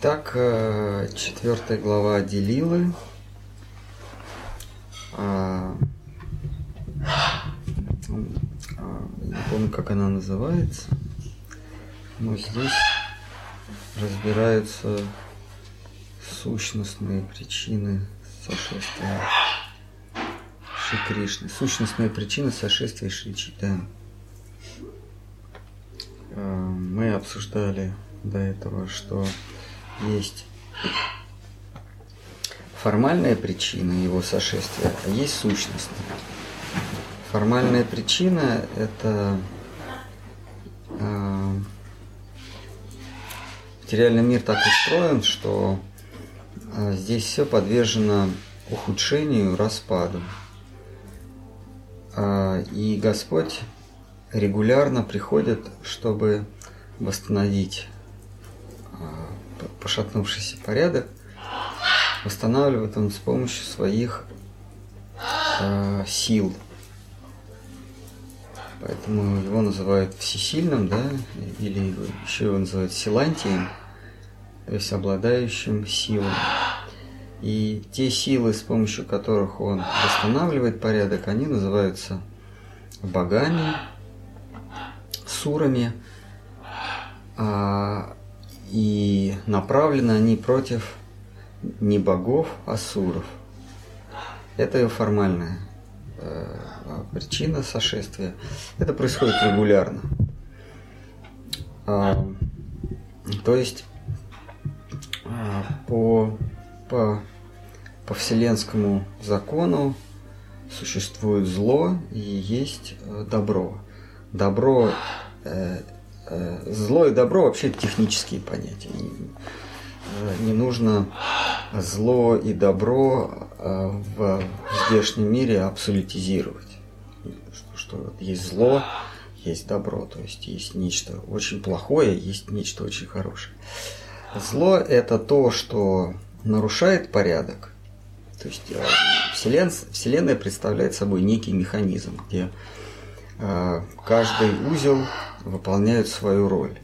Так, э, четвертая глава Делилы. А, не помню, как она называется. Но здесь разбираются сущностные причины сошествия Шри Кришны. Сущностные причины сошествия Шри Читани. А, мы обсуждали до этого, что есть формальная причина его сошествия, а есть сущностная. Формальная причина – это э, материальный мир так устроен, что э, здесь все подвержено ухудшению, распаду. Э, и Господь регулярно приходит, чтобы восстановить пошатнувшийся порядок, восстанавливает он с помощью своих э, сил. Поэтому его называют всесильным, да, или еще его называют силантием, то есть обладающим силой. И те силы, с помощью которых он восстанавливает порядок, они называются богами, сурами, а и направлены они против не богов, а суров. Это ее формальная э, причина сошествия. Это происходит регулярно. А, то есть а, по, по, по вселенскому закону существует зло и есть э, добро. Добро э, зло и добро вообще технические понятия. Э, не нужно зло и добро э, в здешнем мире абсолютизировать. Что, есть зло, есть добро, то есть есть нечто очень плохое, есть нечто очень хорошее. Зло – это то, что нарушает порядок. То есть вселен, Вселенная представляет собой некий механизм, где каждый узел выполняют свою роль.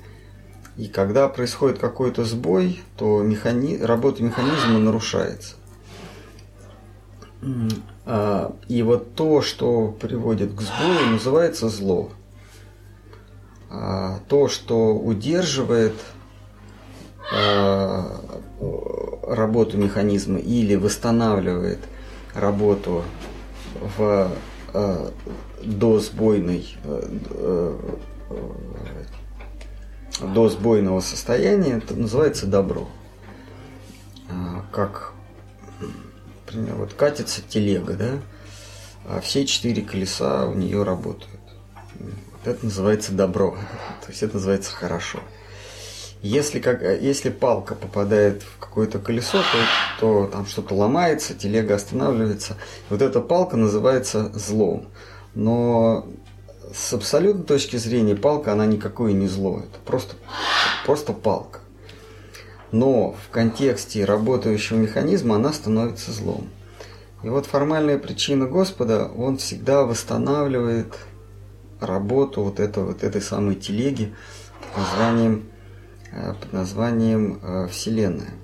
И когда происходит какой-то сбой, то механи... работа механизма нарушается. А, и вот то, что приводит к сбою, называется зло. А то, что удерживает а, работу механизма или восстанавливает работу в досбойной до сбойного состояния, это называется добро. А, как, например, вот катится телега, да, а все четыре колеса у нее работают. Вот это называется добро, то есть это называется хорошо. Если, как, если палка попадает в какое-то колесо, то, то там что-то ломается, телега останавливается. Вот эта палка называется злом. Но с абсолютной точки зрения палка, она никакое не зло. Это просто, просто палка. Но в контексте работающего механизма она становится злом. И вот формальная причина Господа, он всегда восстанавливает работу вот, этого, вот этой самой телеги под названием, э, под названием э, Вселенная.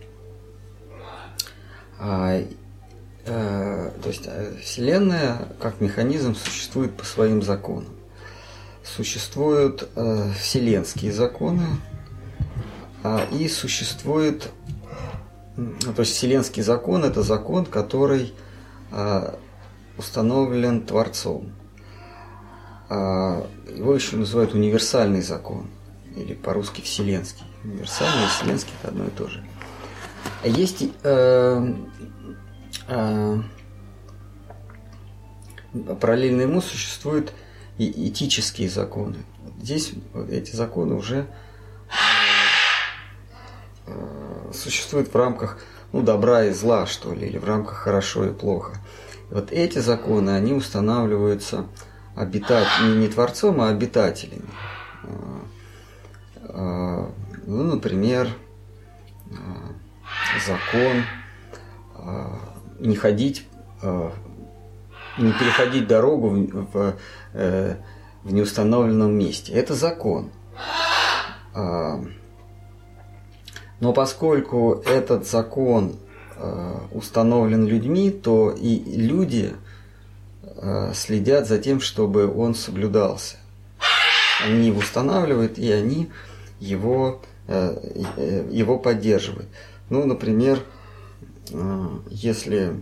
А, э, то есть Вселенная как механизм существует по своим законам существуют э, вселенские законы, э, и существует, то есть вселенский закон это закон, который э, установлен Творцом. Э, его еще называют универсальный закон, или по-русски вселенский. Универсальный и вселенский это одно и то же. Есть э, э, параллельно ему существует и этические законы. Здесь эти законы уже э, существуют в рамках ну, добра и зла, что ли, или в рамках хорошо и плохо. И вот эти законы, они устанавливаются обитать, не, не творцом, а обитателями. Э, э, ну, например, закон не ходить не переходить дорогу в, в, э, в неустановленном месте. Это закон. А, Но поскольку этот закон э, установлен людьми, то и люди э, следят за тем, чтобы он соблюдался. Они его устанавливают, и они его, его поддерживают. Ну, например, если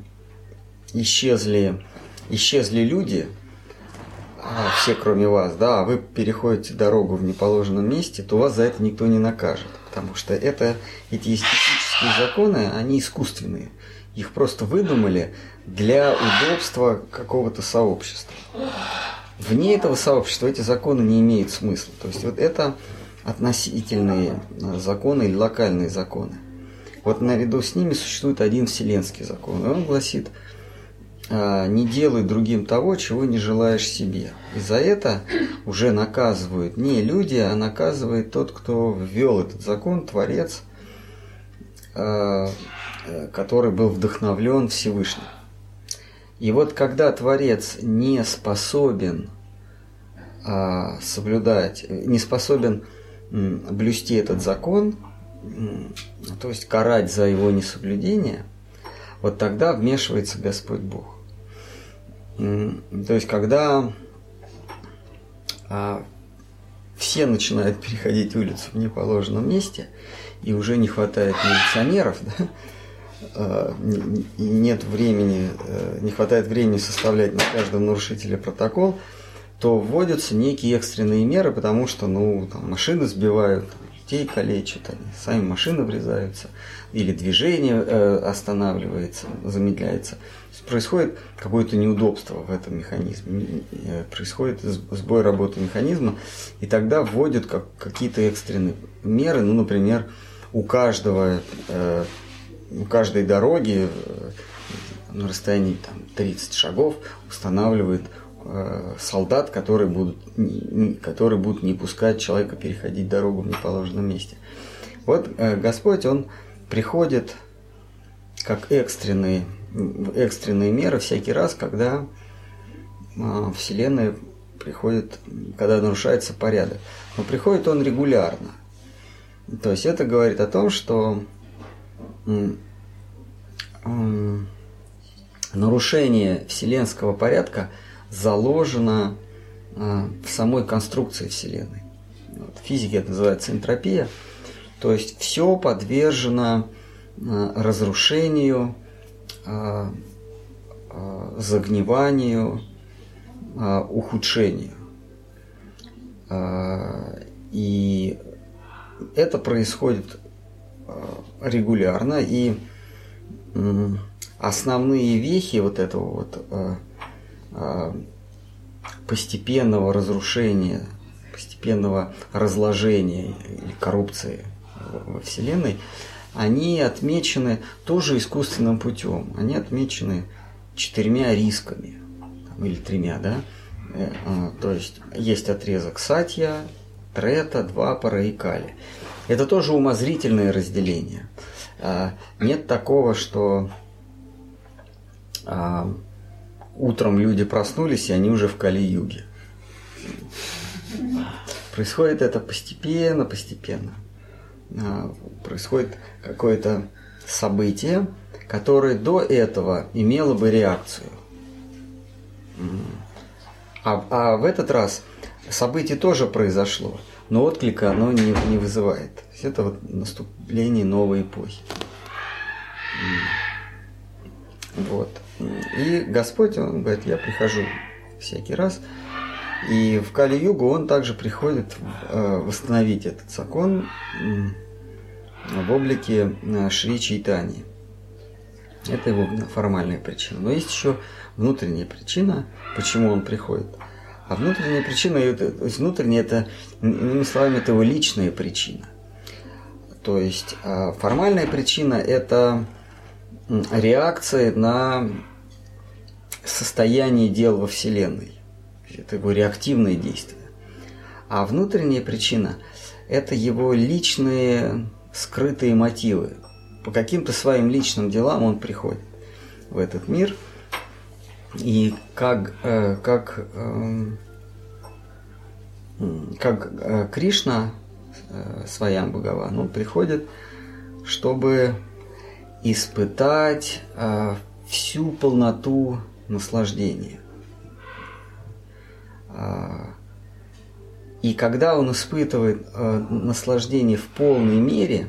исчезли, исчезли люди, а, все кроме вас, да, а вы переходите дорогу в неположенном месте, то вас за это никто не накажет. Потому что это, эти эстетические законы, они искусственные. Их просто выдумали для удобства какого-то сообщества. Вне этого сообщества эти законы не имеют смысла. То есть вот это относительные а, законы или локальные законы. Вот наряду с ними существует один вселенский закон. И он гласит – не делай другим того, чего не желаешь себе. И за это уже наказывают не люди, а наказывает тот, кто ввел этот закон, Творец, а, который был вдохновлен Всевышним. И вот когда Творец не способен а, соблюдать, не способен блюсти этот закон, то есть карать за его несоблюдение, вот тогда вмешивается Господь Бог. То есть, когда а, все начинают переходить улицу в неположенном месте, и уже не хватает милиционеров, да, а, нет времени, э, не хватает времени составлять на каждого нарушителя протокол, то вводятся некие экстренные меры, потому что ну, там, машины сбивают, детей калечат, они сами машины врезаются, или движение э, останавливается, замедляется происходит какое-то неудобство в этом механизме, э, происходит сбой работы механизма, и тогда вводят как, какие-то экстренные меры, ну, например, у каждого, э, у каждой дороги э, на расстоянии там, 30 шагов устанавливает солдат, которые будут, которые будут не пускать человека переходить дорогу в неположенном месте. Вот Господь, Он приходит как экстренные экстренные меры всякий раз, когда а, Вселенная приходит, когда нарушается порядок. Но приходит он регулярно. То есть это говорит о том, что нарушение вселенского порядка заложено а, в самой конструкции Вселенной. В физике это называется энтропия. То есть все подвержено а, разрушению, а, а, загниванию, а, ухудшению. И это происходит регулярно, и основные вехи вот этого вот постепенного разрушения, постепенного разложения или коррупции во Вселенной – они отмечены тоже искусственным путем. Они отмечены четырьмя рисками, там, или тремя, да? Э, а, то есть есть отрезок Сатья, Трета, Двапара и Кали. Это тоже умозрительное разделение. А, нет такого, что а, утром люди проснулись, и они уже в Кали-юге. Происходит это постепенно, постепенно. А, происходит какое-то событие, которое до этого имело бы реакцию. А, а в этот раз событие тоже произошло, но отклика оно не, не вызывает. Это вот наступление новой эпохи. Вот. И Господь, Он говорит, я прихожу всякий раз, и в Кали-Югу он также приходит э, восстановить этот закон в облике э, Шри Чайтани. Это его формальная причина. Но есть еще внутренняя причина, почему он приходит. А внутренняя причина, то есть внутренняя, это, иными словами, это его личная причина. То есть а формальная причина – это реакция на состояние дел во Вселенной это его реактивные действия. А внутренняя причина – это его личные скрытые мотивы. По каким-то своим личным делам он приходит в этот мир. И как, э, как, э, как э, Кришна, э, своям Бхагаван, он приходит чтобы испытать всю полноту наслаждения. Э, и когда он испытывает э, наслаждение в полной мере,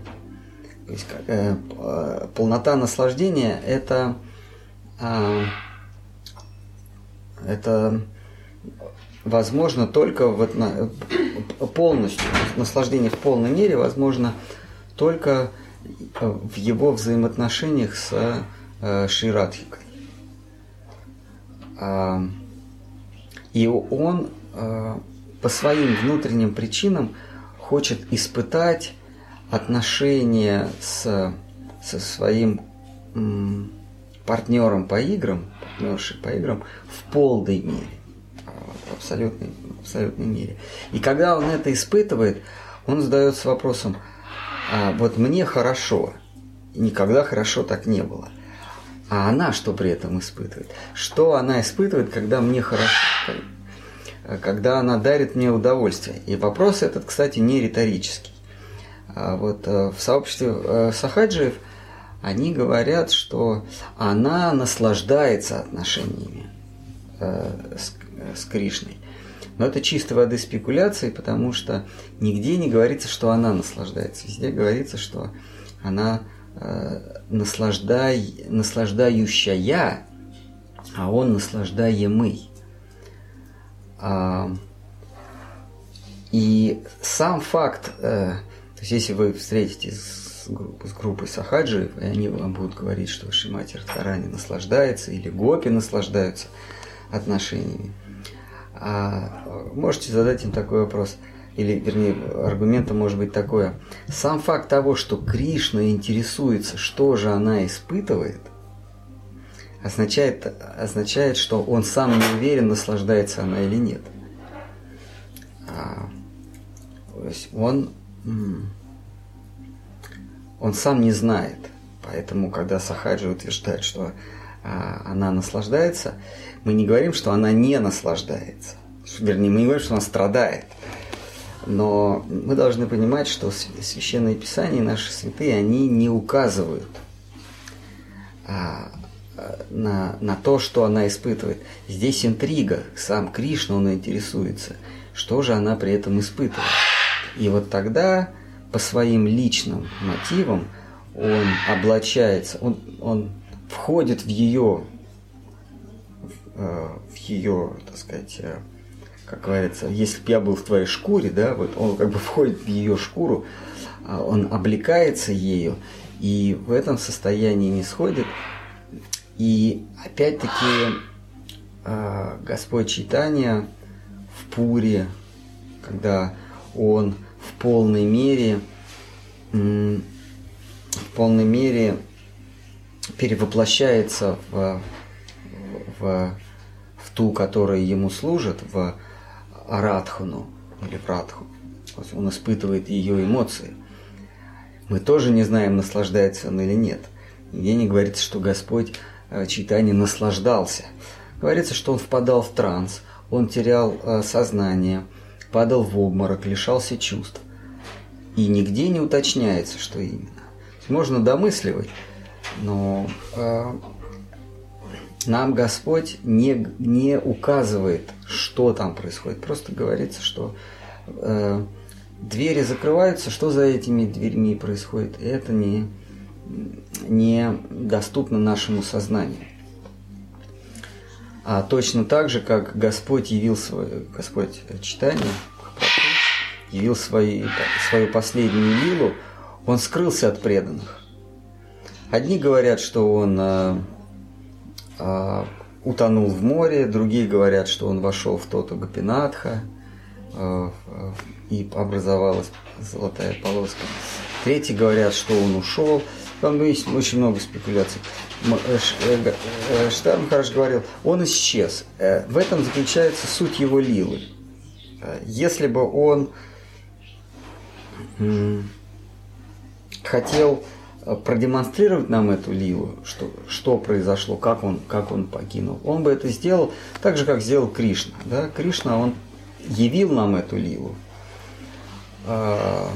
то есть э, э, полнота наслаждения это э, это возможно только вот полностью наслаждение в полной мере возможно только в его взаимоотношениях с Ширадхикой. И он э, по своим внутренним причинам хочет испытать отношения с, со своим м, партнером по играм, партнершей по играм в полной мере, а, в абсолютной, в абсолютной мере. И когда он это испытывает, он задается вопросом, а вот мне хорошо, никогда хорошо так не было. А она что при этом испытывает? Что она испытывает, когда мне хорошо? Когда она дарит мне удовольствие? И вопрос этот, кстати, не риторический. А вот э, в сообществе э, сахаджиев они говорят, что она наслаждается отношениями э, с, Кришной. Но это чистой воды спекуляции, потому что нигде не говорится, что она наслаждается. Везде говорится, что она наслаждай, наслаждающая, а он наслаждаемый. А, и сам факт, э, то есть если вы встретитесь с, групп, с группой сахаджи, и они вам будут говорить, что Шимати Радхарани наслаждается или гопи наслаждаются отношениями, а можете задать им такой вопрос, или, вернее, аргументом может быть такое. Сам факт того, что Кришна интересуется, что же она испытывает, означает, означает что он сам не уверен, наслаждается она или нет. А, то есть он, он сам не знает. Поэтому, когда Сахаджи утверждает, что а, она наслаждается, мы не говорим, что она не наслаждается. Вернее, мы не говорим, что она страдает. Но мы должны понимать, что священные писания, наши святые, они не указывают а, на, на то, что она испытывает. Здесь интрига. Сам Кришна, он интересуется, что же она при этом испытывает. И вот тогда по своим личным мотивам он облачается, он, он входит в ее, э, в ее, так сказать, э, как говорится, если бы я был в твоей шкуре, да, вот он как бы входит в ее шкуру, а он облекается ею, и в этом состоянии не сходит. И опять-таки э, Господь Читания в Пуре, когда он в полной мере, в полной мере перевоплощается в, в, в ту, которая ему служит, в Арадхану или Прадху. Он испытывает ее эмоции. Мы тоже не знаем, наслаждается он или нет. Нигде не говорится, что Господь э, читание наслаждался. Говорится, что он впадал в транс, он терял э, сознание, падал в обморок, лишался чувств. И нигде не уточняется, что именно. Можно домысливать, но э, нам Господь не, не указывает, что там происходит. Просто говорится, что э, двери закрываются, что за этими дверьми происходит. Это не, не доступно нашему сознанию. А точно так же, как Господь явил свое, Господь читание, явил свои, свою последнюю лилу, Он скрылся от преданных. Одни говорят, что он э, утонул в море, другие говорят, что он вошел в Тоту Гапинатха э, и образовалась золотая полоска. Третьи говорят, что он ушел. Там есть очень много спекуляций. Штарм хорошо говорил, он исчез. В этом заключается суть его лилы. Если бы он хотел Э, продемонстрировать нам эту лилу, что, что произошло, как он, как он покинул. Он бы это сделал так же, как сделал Кришна. Да? Кришна, он явил нам эту лилу. А,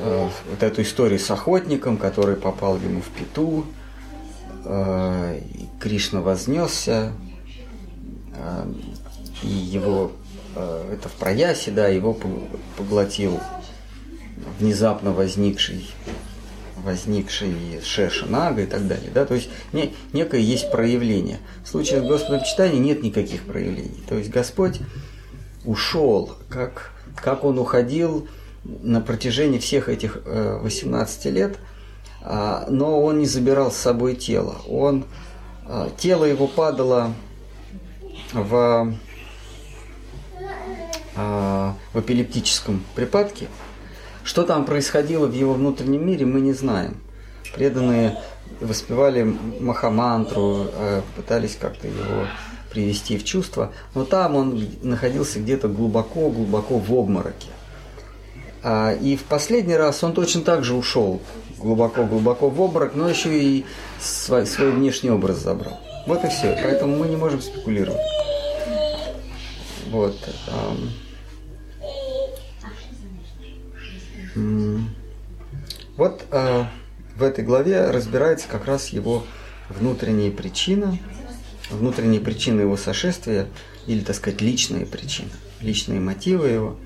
э, вот эту историю с охотником, который попал ему в пету, э, Кришна вознесся, э, и его, э, это в Проясе, да, его поглотил внезапно возникший возникший Шеша, Нага и так далее. Да? То есть не, некое есть проявление. В случае с Господом читания нет никаких проявлений. То есть Господь ушел, как, как он уходил на протяжении всех этих 18 э, лет, а, но он не забирал с собой тело. Он, а, тело его падало в, а, в эпилептическом припадке, что там происходило в его внутреннем мире, мы не знаем. Преданные воспевали Махамантру, э, пытались как-то его привести в чувство, но там он находился где-то глубоко-глубоко в обмороке. А, и в последний раз он точно так же ушел глубоко-глубоко в обморок, но еще и свой, свой внешний образ забрал. Вот и все. Поэтому мы не можем спекулировать. Вот. Вот э, в этой главе разбирается как раз его внутренняя причина, внутренние причины его сошествия, или, так сказать, личные причины, личные мотивы его.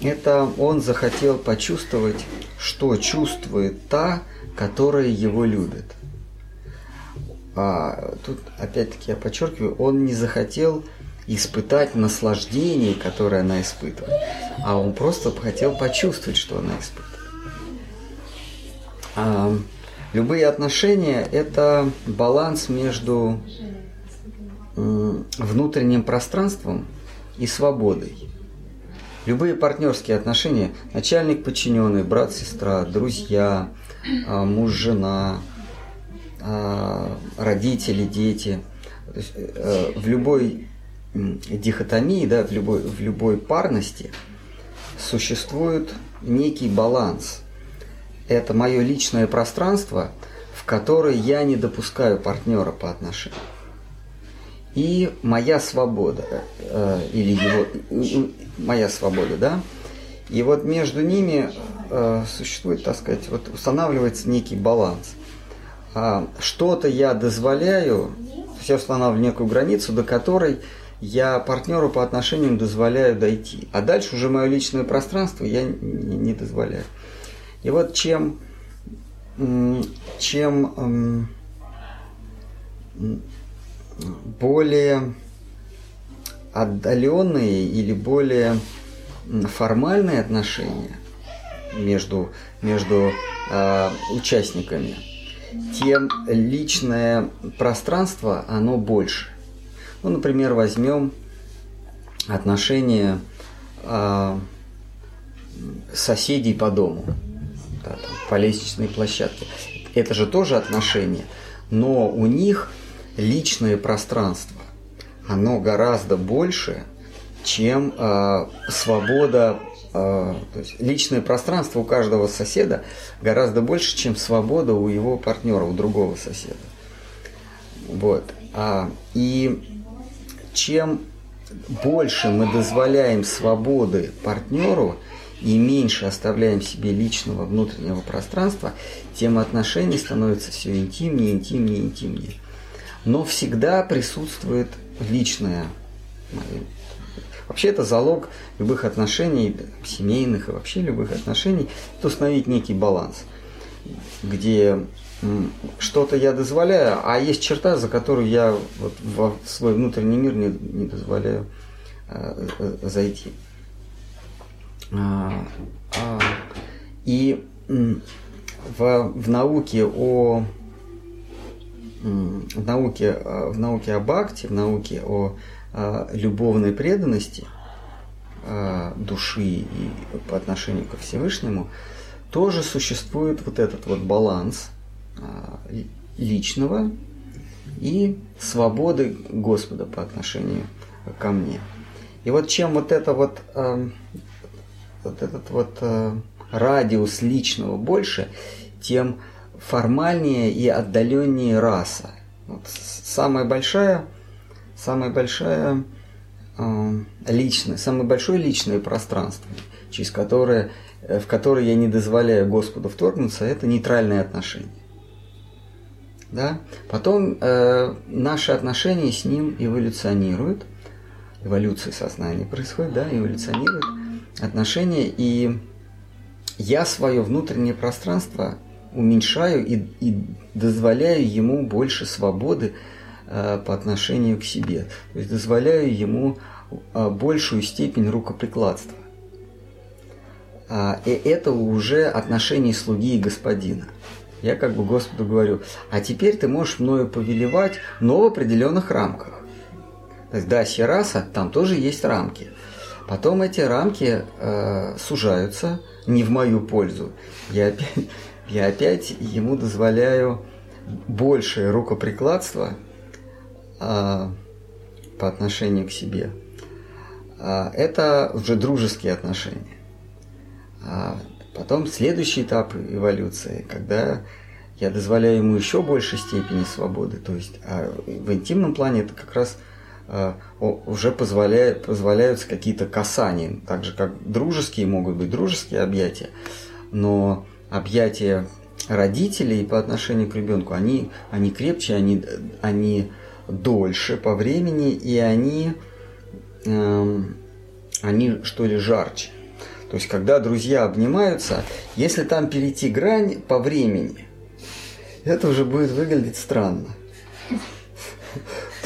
Это он захотел почувствовать, что чувствует та, которая его любит. А тут, опять-таки, я подчеркиваю, он не захотел испытать наслаждение, которое она испытывает, а он просто хотел почувствовать, что она испытывает. А, любые отношения – это баланс между внутренним пространством и свободой. Любые партнерские отношения – начальник, подчиненный, брат, сестра, друзья, а, муж, жена, а, родители, дети – э, в любой дихотомии, да, в любой, в любой парности существует некий баланс. Это мое личное пространство, в которое я не допускаю партнера по отношению. И моя свобода, э, или его, моя свобода, да, и вот между ними э, существует, так сказать, вот устанавливается некий баланс. А, что-то я дозволяю, я устанавливаю некую границу, до которой я партнеру по отношениям дозволяю дойти. А дальше уже мое личное пространство я не, дозволяю. И вот чем, чем более отдаленные или более формальные отношения между, между э, участниками, тем личное пространство, оно больше. Ну, например, возьмем отношения э, соседей по дому, да, там, по лестничной площадке. Это же тоже отношения, но у них личное пространство, оно гораздо больше, чем э, свобода, э, то есть личное пространство у каждого соседа гораздо больше, чем свобода у его партнера, у другого соседа. Вот. А, и чем больше мы дозволяем свободы партнеру и меньше оставляем себе личного внутреннего пространства, тем отношения становятся все интимнее, интимнее, интимнее. Но всегда присутствует личное. Вообще это залог любых отношений, семейных и вообще любых отношений, это установить некий баланс, где что-то я дозволяю, а есть черта, за которую я вот в свой внутренний мир не, не дозволяю э, э, зайти. А, а, и в, в науке о в науке, в науке об акте, в науке о, о любовной преданности э, души и по отношению ко Всевышнему, тоже существует вот этот вот баланс – а, личного и свободы Господа по отношению ко мне. И вот чем вот это вот, э, вот этот вот э, радиус личного больше, тем формальнее и отдаленнее раса. Вот самая большая, самая большая э, личное, самое большое личное пространство, через которое в который я не дозволяю Господу вторгнуться, это нейтральные отношения. Да? Потом э, наши отношения с ним эволюционируют, эволюция сознания происходит, да, эволюционируют отношения, и я свое внутреннее пространство уменьшаю и, и дозволяю ему больше свободы э, по отношению к себе. То есть дозволяю ему э, большую степень рукоприкладства. А, и это уже отношение слуги и господина. Я как бы Господу говорю, а теперь ты можешь мною повелевать, но в определенных рамках. То есть, да, Сираса, там тоже есть рамки. Потом эти рамки э, сужаются не в мою пользу. Я опять, я опять ему дозволяю большее рукоприкладство э, по отношению к себе. Э, это уже дружеские отношения. А потом следующий этап эволюции, когда я дозволяю ему еще большей степени свободы. То есть а в интимном плане это как раз а, уже позволяет, позволяются какие-то касания, так же как дружеские могут быть дружеские объятия, но объятия родителей по отношению к ребенку, они, они крепче, они, они дольше по времени, и они, эм, они что ли жарче. То есть, когда друзья обнимаются, если там перейти грань по времени, это уже будет выглядеть странно.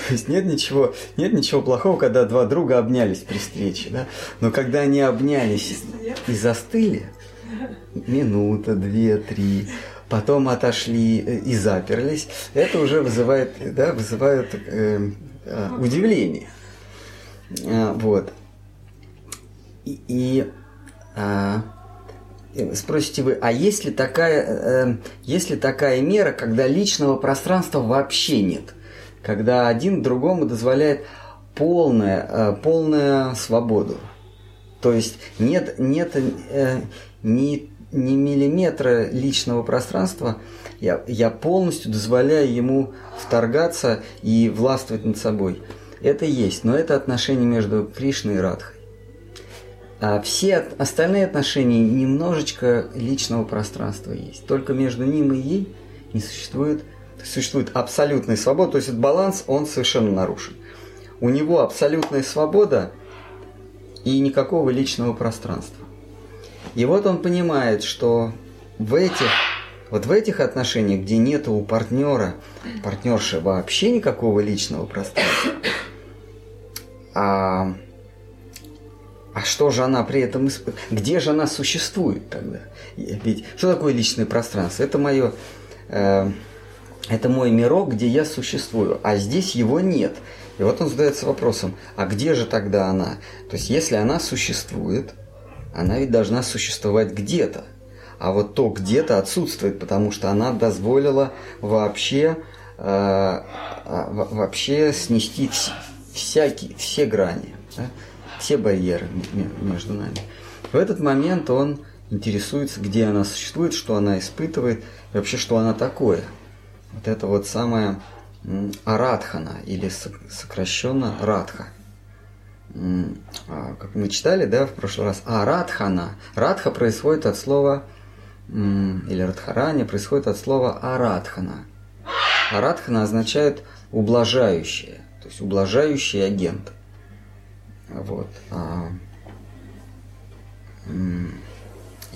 То есть нет ничего, нет ничего плохого, когда два друга обнялись при встрече, да? Но когда они обнялись и застыли, минута, две, три, потом отошли э, и заперлись, это уже вызывает, да, вызывает э, удивление. Э, вот. И, и а, спросите вы, а есть ли такая, э, есть ли такая мера, когда личного пространства вообще нет? Когда один другому дозволяет полная, э, полная свободу. То есть нет, нет э, ни, ни миллиметра личного пространства, я, я полностью дозволяю ему вторгаться и властвовать над собой. Это есть, но это отношение между Кришной и Радхой. А все остальные отношения немножечко личного пространства есть. Только между ним и ей не существует, существует абсолютная свобода, то есть этот баланс, он совершенно нарушен. У него абсолютная свобода и никакого личного пространства. И вот он понимает, что в этих, вот в этих отношениях, где нет у партнера, партнерши вообще никакого личного пространства, а а что же она при этом испытывает? Где же она существует тогда? Ведь что такое личное пространство? Это мое, э, это мой мирок, где я существую, а здесь его нет. И вот он задается вопросом, а где же тогда она? То есть, если она существует, она ведь должна существовать где-то. А вот то где-то отсутствует, потому что она дозволила вообще, э, а, вообще снести всякие, все грани. Да? Все барьеры между нами. В этот момент он интересуется, где она существует, что она испытывает, и вообще, что она такое. Вот это вот самое Арадхана, или сокращенно Радха. А, как мы читали, да, в прошлый раз, Арадхана. Радха происходит от слова, или Радхарани происходит от слова Арадхана. Арадхана означает ублажающее, то есть ублажающий агент. Вот. А,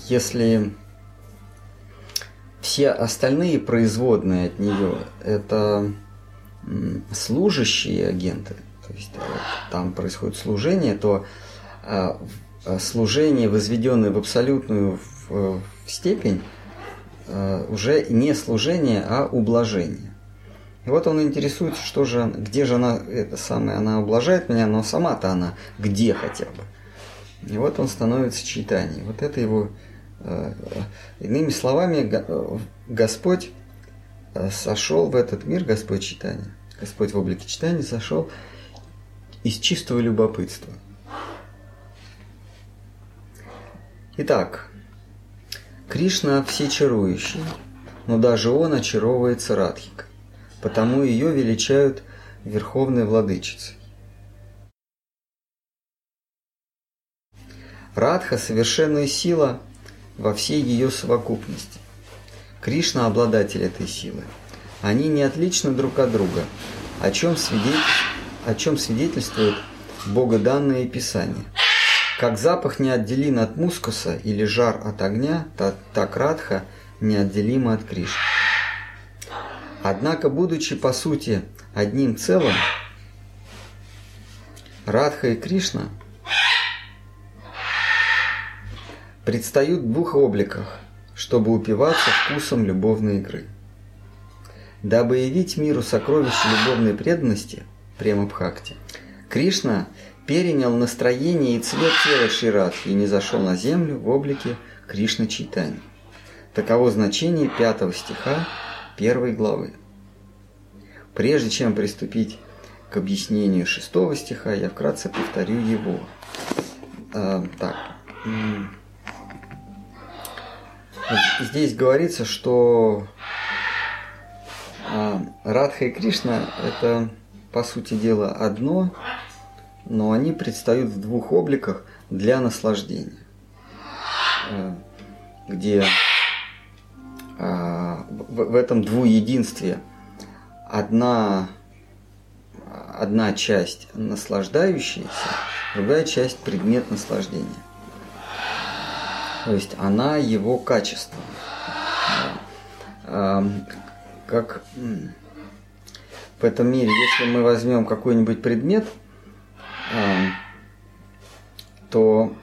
если все остальные производные от нее это служащие агенты, то есть вот, там происходит служение, то а, а, служение, возведенное в абсолютную в степень, уже не служение, а ублажение. Вот он интересуется, что же, где же она, это самое, она облажает меня, но сама-то она где хотя бы. И вот он становится читанием. Вот это его, э, иными словами, э, Господь э, сошел в этот мир, Господь читания, Господь в облике читания сошел из чистого любопытства. Итак, Кришна всечарующий, но даже он очаровывается Радхикой потому ее величают Верховной Владычицей. Радха – совершенная сила, во всей ее совокупности. Кришна – обладатель этой силы. Они не отличны друг от друга, о чем, свидетель... о чем свидетельствует богоданное Писание. Как запах неотделим от мускуса или жар от огня, так Радха неотделима от Кришны. Однако, будучи по сути одним целым, Радха и Кришна предстают в двух обликах, чтобы упиваться вкусом любовной игры. Дабы явить миру сокровище любовной преданности, према Бхакти, Кришна перенял настроение и цвет тела Ширадхи и не зашел на землю в облике Кришны Чайтани. Таково значение пятого стиха первой главы. Прежде чем приступить к объяснению шестого стиха, я вкратце повторю его. А, так. Здесь говорится, что а, Радха и Кришна – это, по сути дела, одно, но они предстают в двух обликах для наслаждения, а, где в этом двуединстве одна, одна часть наслаждающаяся, другая часть предмет наслаждения. То есть она его качество. А, как в этом мире, если мы возьмем какой-нибудь предмет, а, то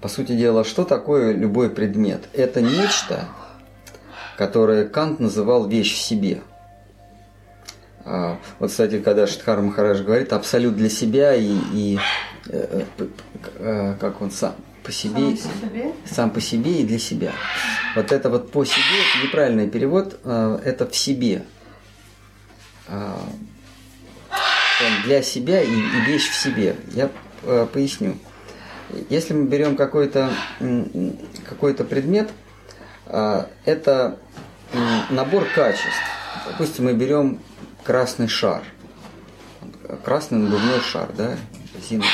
по сути дела, что такое любой предмет? Это нечто, которое Кант называл вещь в себе. А, вот, кстати, когда Шидхар Махарадж говорит абсолют для себя и, и э, э, как он сам по себе, сам по себе, сам по себе и для себя. Вот это вот по себе, это неправильный перевод, э, это в себе. А, он для себя и, и вещь в себе. Я поясню. Если мы берем какой-то какой предмет, это набор качеств. Допустим, мы берем красный шар. Красный надувной шар, да, резиновый.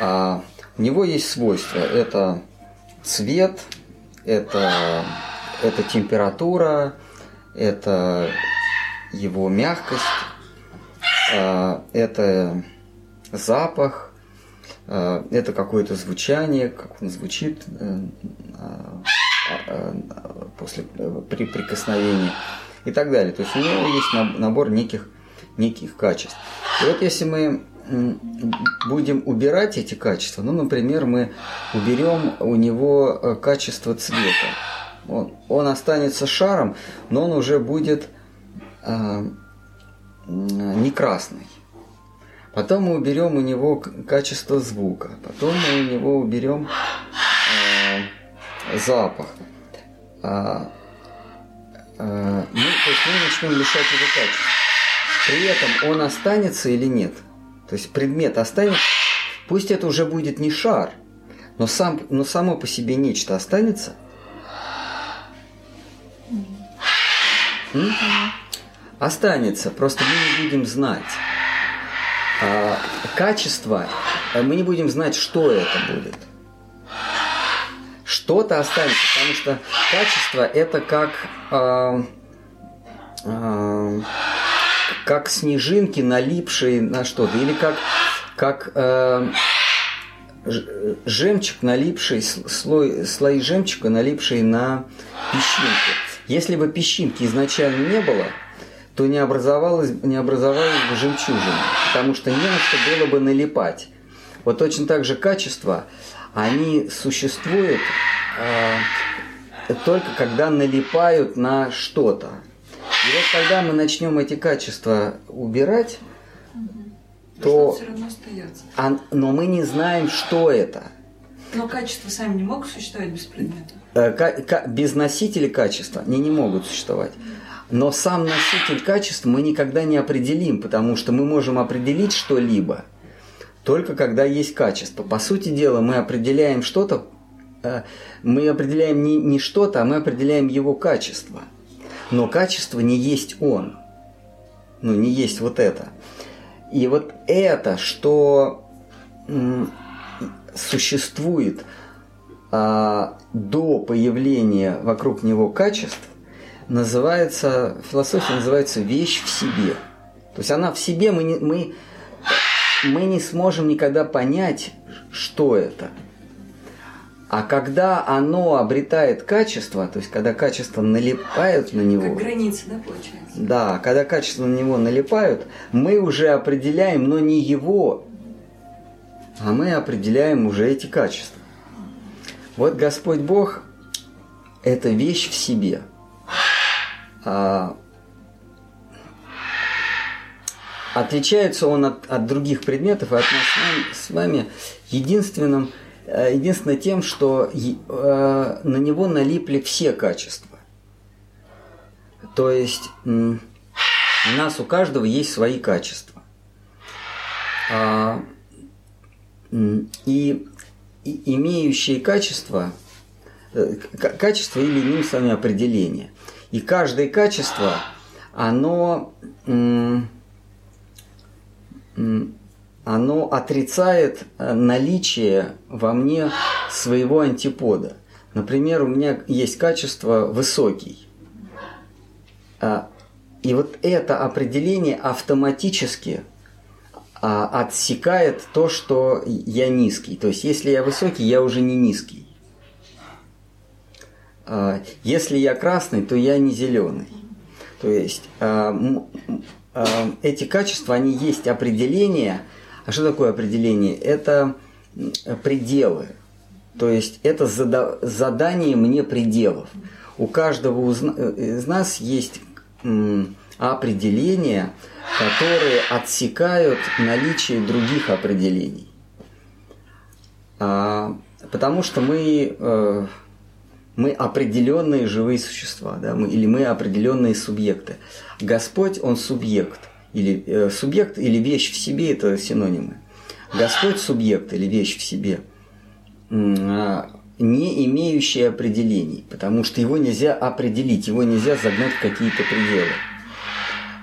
А у него есть свойства. Это цвет, это, это температура, это его мягкость, а, это запах, Э, это какое-то звучание, как он звучит э, а, а, после, при прикосновении и так далее. То есть у него есть набор неких, неких качеств. И вот если мы будем убирать эти качества, ну, например, мы уберем у него э, качество цвета, он, он останется шаром, но он уже будет э, не красный. Потом мы уберем у него качество звука. Потом мы у него уберем э, запах. А, э, мы, то есть мы начнем лишать его качества. При этом он останется или нет? То есть предмет останется, пусть это уже будет не шар, но, сам, но само по себе нечто останется. М? Останется, просто мы не будем знать. А, качество, мы не будем знать, что это будет. Что-то останется, потому что качество это как, э, э, как снежинки, налипшие на что-то, или как, как э, жемчуг, налипший, слой, слои жемчуга, налипшие на песчинку. Если бы песчинки изначально не было, то не образовалось, не образовалось бы жемчужина, потому что не на что было бы налипать. Вот точно так же качества, они существуют э, только когда налипают на что-то. И вот когда мы начнем эти качества убирать, то... Равно остается. А, но мы не знаем, что это. Но качества сами не могут существовать без предмета. Э, без носителей качества они не могут существовать. Но сам носитель качеств мы никогда не определим, потому что мы можем определить что-либо только когда есть качество. По сути дела, мы определяем что-то, э, мы определяем не, не что-то, а мы определяем его качество. Но качество не есть он. Ну, не есть вот это. И вот это, что существует а, до появления вокруг него качеств, называется, философия называется вещь в себе. То есть она в себе, мы не, мы, мы не сможем никогда понять, что это. А когда оно обретает качество, то есть когда качество налипают на него... Как границы, да, получается? Да, когда качество на него налипают, мы уже определяем, но не его, а мы определяем уже эти качества. Вот Господь Бог – это вещь в себе. А, отличается он от, от других предметов и от нас с вами единственным, э, единственное тем, что э, на него налипли все качества. То есть у нас у каждого есть свои качества. А, и, и имеющие качества, э, качество или иным с вами определение. И каждое качество, оно, оно отрицает э, наличие во мне своего антипода. Например, у меня есть качество высокий. А, и вот это определение автоматически а, отсекает то, что я низкий. То есть, если я высокий, я уже не низкий. А, если я красный, то я не зеленый. То есть эти качества, они есть определение. А что такое определение? Это пределы. То есть это задание мне пределов. У каждого из нас есть определения, которые отсекают наличие других определений. Потому что мы э, мы определенные живые существа, да, мы, или мы определенные субъекты. Господь, Он субъект, или э, субъект или вещь в себе – это синонимы. Господь – субъект или вещь в себе, э, не имеющий определений, потому что его нельзя определить, его нельзя загнать в какие-то пределы.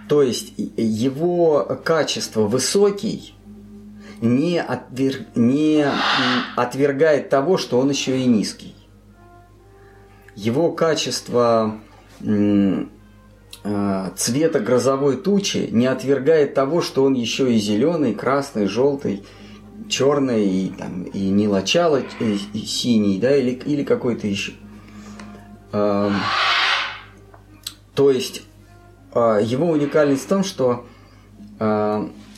То есть его качество высокий не, отверг, не отвергает того, что он еще и низкий его качество а, цвета грозовой тучи не отвергает того, что он еще и зеленый, красный, желтый, черный, и, там, и не лачало и, и синий, да, или, или какой-то еще. то есть а, его уникальность в том, что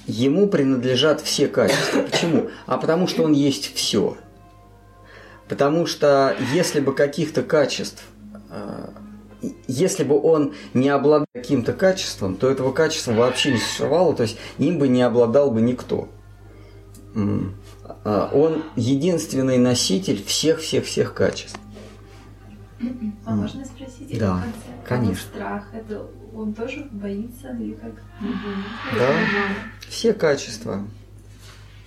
ему принадлежат все качества. Почему? А потому что он есть все. Потому что если бы каких-то качеств, э, если бы он не обладал каким-то качеством, то этого качества вообще не существовало, то есть им бы не обладал бы никто. А он единственный носитель всех-всех-всех качеств. А можно спросить? Да, конце? конечно. Страх, это он тоже боится или как? Да, все качества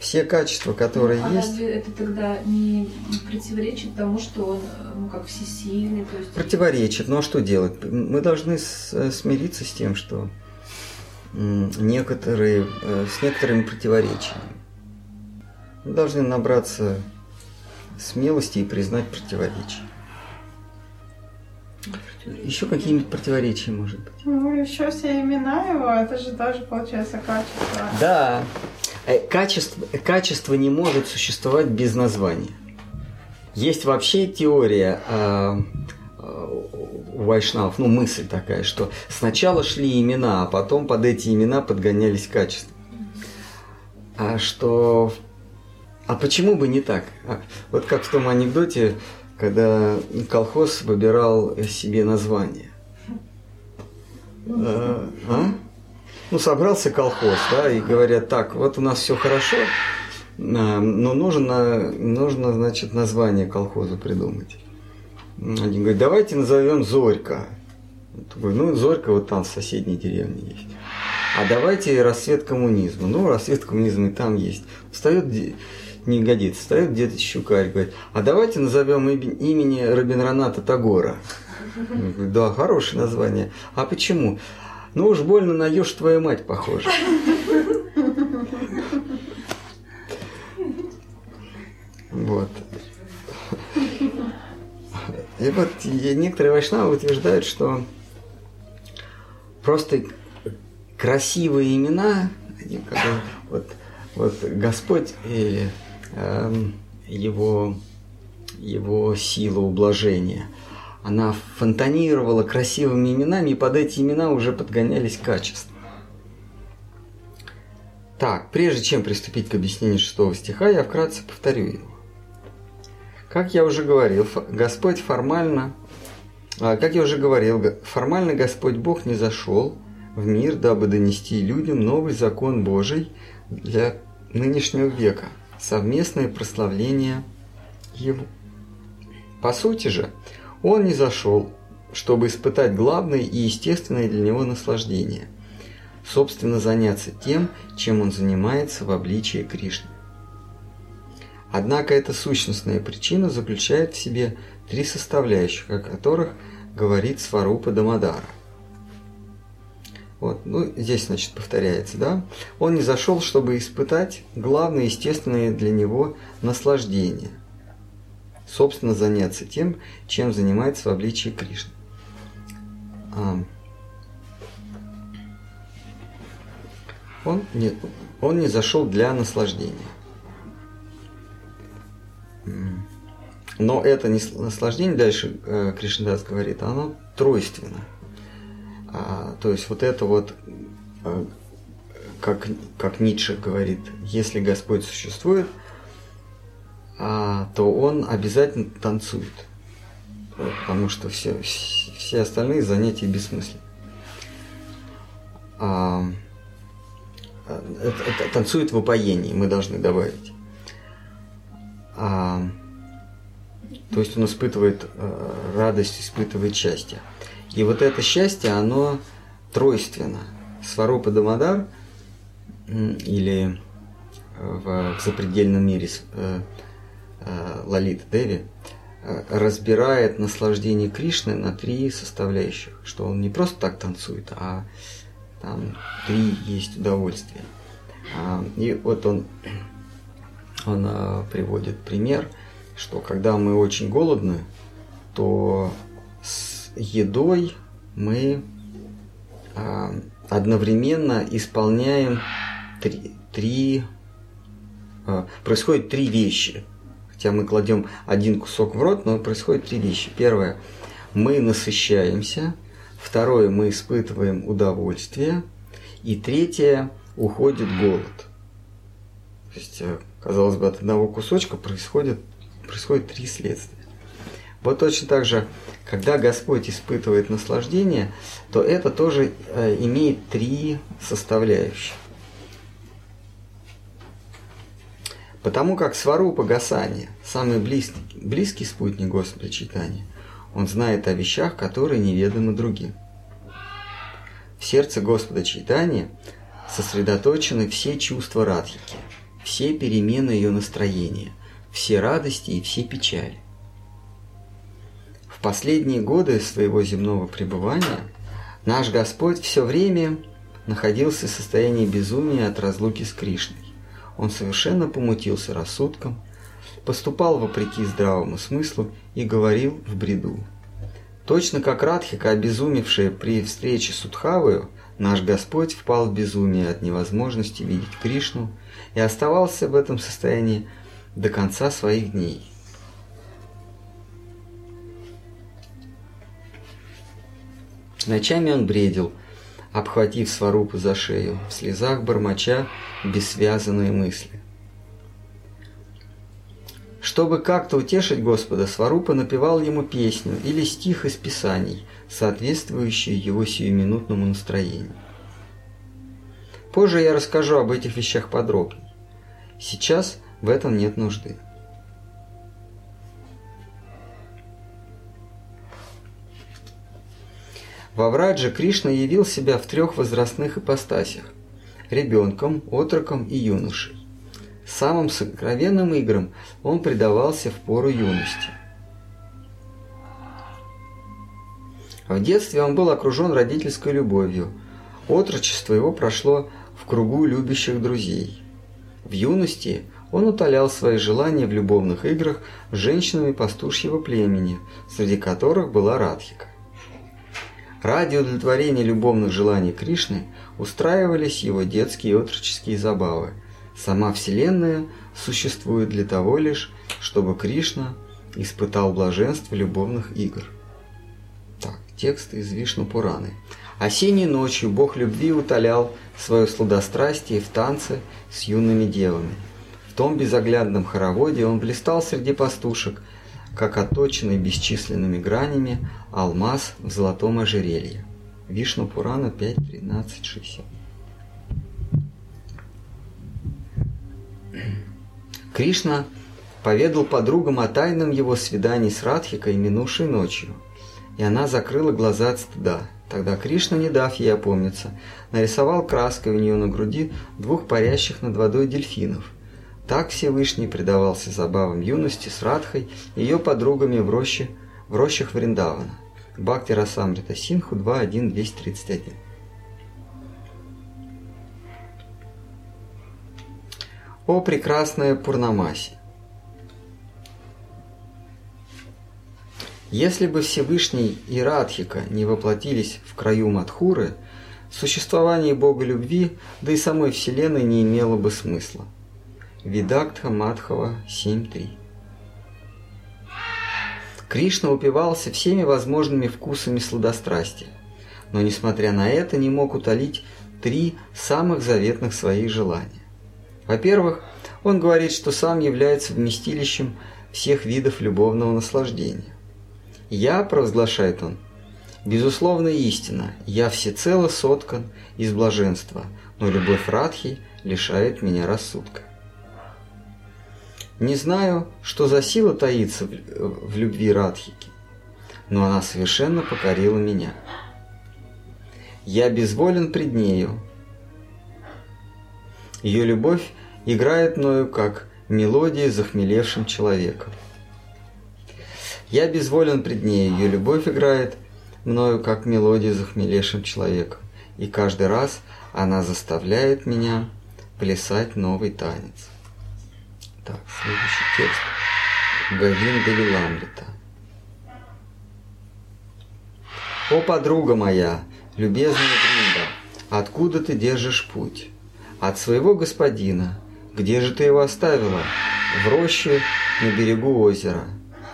все качества, которые ну, а есть. Разве это тогда не противоречит тому, что он, ну, как всесильный? То есть... Противоречит. Ну а что делать? Мы должны э, смириться с тем, что некоторые, э, с некоторыми противоречиями. Мы должны набраться смелости и признать противоречия. Еще какие-нибудь противоречия, может быть? Ну, еще все имена его, это же тоже получается качество. Да, Э, качество, качество не может существовать без названия. Есть вообще теория э, э, у вайшнавов, ну мысль такая, что сначала шли имена, а потом под эти имена подгонялись качества. А что... А почему бы не так? А, вот как в том анекдоте, когда колхоз выбирал себе название. А? Ну, собрался колхоз, да, и говорят, так, вот у нас все хорошо, а, но нужно, нужно, значит, название колхозу придумать. Один говорит, давайте назовем Зорька. Ну, Зорька вот там в соседней деревне есть. А давайте рассвет коммунизма. Ну, рассвет коммунизма и там есть. Встает, не годится, встает где-то Щукарь, говорит, а давайте назовем имени Робинраната Тагора. Да, хорошее название. А почему? Ну уж больно на еж твоя мать похоже, Вот. И вот некоторые вайшнавы утверждают, что просто красивые имена, они как бы, вот, вот Господь или э, эм, его, его сила ублажения – она фонтанировала красивыми именами, и под эти имена уже подгонялись качества. Так, прежде чем приступить к объяснению шестого стиха, я вкратце повторю его. Как я уже говорил, Господь формально, а, как я уже говорил, формально Господь Бог не зашел в мир, дабы донести людям новый закон Божий для нынешнего века, совместное прославление Его. По сути же, Он не зашел, чтобы испытать главное и естественное для Него наслаждение – собственно заняться тем, чем он занимается в обличии Кришны. Однако эта сущностная причина заключает в себе три составляющих, о которых говорит Сварупа Дамадара. Вот, ну, здесь, значит, повторяется, да? Он не зашел, чтобы испытать главное естественное для него наслаждение. Собственно, заняться тем, чем занимается в обличии Кришны. Он не, он не зашел для наслаждения. Но это не наслаждение, дальше э, Кришнадас говорит, оно тройственно. А, то есть вот это вот, э, как, как Ницше говорит, если Господь существует, то он обязательно танцует. Потому что все, все остальные занятия бессмысленны. А, это, танцует в упоении, мы должны добавить. А, то есть он испытывает э, радость, испытывает счастье. И вот это счастье, оно тройственно. Сварупа Дамадар или в, в запредельном мире э, э, Лалит Деви э, разбирает наслаждение Кришны на три составляющих. Что он не просто так танцует, а там три есть удовольствия. А, и вот он, он а, приводит пример, что когда мы очень голодны, то с едой мы одновременно исполняем три, три происходит три вещи. Хотя мы кладем один кусок в рот, но происходит три вещи. Первое, мы насыщаемся – Второе, мы испытываем удовольствие. И третье, уходит голод. То есть, э, казалось бы, от одного кусочка происходит, происходит три следствия. Вот точно так же, когда Господь испытывает наслаждение, то это тоже э, имеет три составляющие. Потому как Сварупа Гасани, самый близкий, близкий спутник Господа Читания, он знает о вещах, которые неведомы другим. В сердце Господа Чайтани сосредоточены все чувства Радхики, все перемены ее настроения, все радости и все печали. В последние годы своего земного пребывания наш Господь все время находился в состоянии безумия от разлуки с Кришной. Он совершенно помутился рассудком, поступал вопреки здравому смыслу и говорил в бреду. Точно как Радхика, обезумевшая при встрече с Удхавою, наш Господь впал в безумие от невозможности видеть Кришну и оставался в этом состоянии до конца своих дней. Ночами он бредил, обхватив Сварупу за шею, в слезах бормоча бессвязанные мысли. Чтобы как-то утешить Господа, Сварупа напевал ему песню или стих из Писаний, соответствующий его сиюминутному настроению. Позже я расскажу об этих вещах подробнее. Сейчас в этом нет нужды. Во Враджа Кришна явил себя в трех возрастных ипостасях – ребенком, отроком и юношей. Самым сокровенным играм он предавался в пору юности. В детстве он был окружен родительской любовью. Отрочество его прошло в кругу любящих друзей. В юности он утолял свои желания в любовных играх с женщинами пастушьего племени, среди которых была Радхика. Ради удовлетворения любовных желаний Кришны устраивались его детские и отроческие забавы. Сама Вселенная существует для того лишь, чтобы Кришна испытал блаженство любовных игр. Так, текст из Вишну Пураны. Осенней ночью бог любви утолял свое сладострастие в танце с юными девами. В том безоглядном хороводе он блистал среди пастушек, как отточенный бесчисленными гранями алмаз в золотом ожерелье. Вишну Пурана 5.13.60. Кришна поведал подругам о тайном его свидании с Радхикой минувшей ночью, и она закрыла глаза от стыда. Тогда Кришна, не дав ей опомниться, нарисовал краской у нее на груди двух парящих над водой дельфинов. Так Всевышний предавался забавам юности с Радхой и ее подругами в, роще, в рощах Вриндавана. Бхакти Расамрита Синху 2.1.231 О прекрасная Пурнамаси! Если бы Всевышний и Радхика не воплотились в краю Мадхуры, существование Бога любви, да и самой Вселенной не имело бы смысла. Видактха Мадхава 7.3 Кришна упивался всеми возможными вкусами сладострастия, но, несмотря на это, не мог утолить три самых заветных своих желания. Во-первых, он говорит, что сам является вместилищем всех видов любовного наслаждения. «Я», – провозглашает он, – «безусловная истина, я всецело соткан из блаженства, но любовь Радхи лишает меня рассудка». Не знаю, что за сила таится в любви Радхики, но она совершенно покорила меня. Я безволен пред нею. Ее любовь играет мною, как мелодия захмелевшим человеком. Я безволен пред ней, ее любовь играет мною, как мелодия захмелевшим человеком. И каждый раз она заставляет меня плясать новый танец. Так, следующий текст. Гавин Далиламрита. О, подруга моя, любезная Бринда, откуда ты держишь путь? От своего господина. Где же ты его оставила? В роще на берегу озера.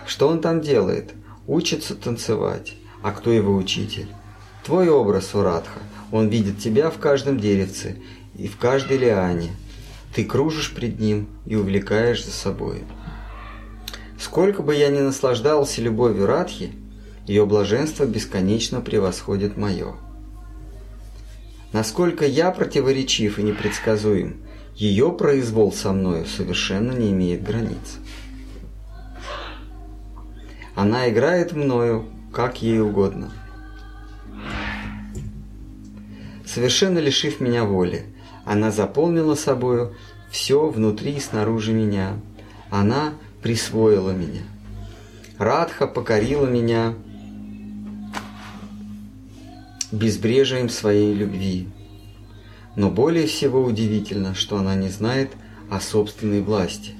Что он там делает? Учится танцевать. А кто его учитель? Твой образ, Урадха. Он видит тебя в каждом деревце и в каждой лиане. Ты кружишь пред ним и увлекаешь за собой. Сколько бы я ни наслаждался любовью Радхи, ее блаженство бесконечно превосходит мое. Насколько я противоречив и непредсказуем, ее произвол со мною совершенно не имеет границ. Она играет мною, как ей угодно. Совершенно лишив меня воли, она заполнила собою все внутри и снаружи меня. Она присвоила меня. Радха покорила меня безбрежием своей любви. Но более всего удивительно, что она не знает о собственной власти.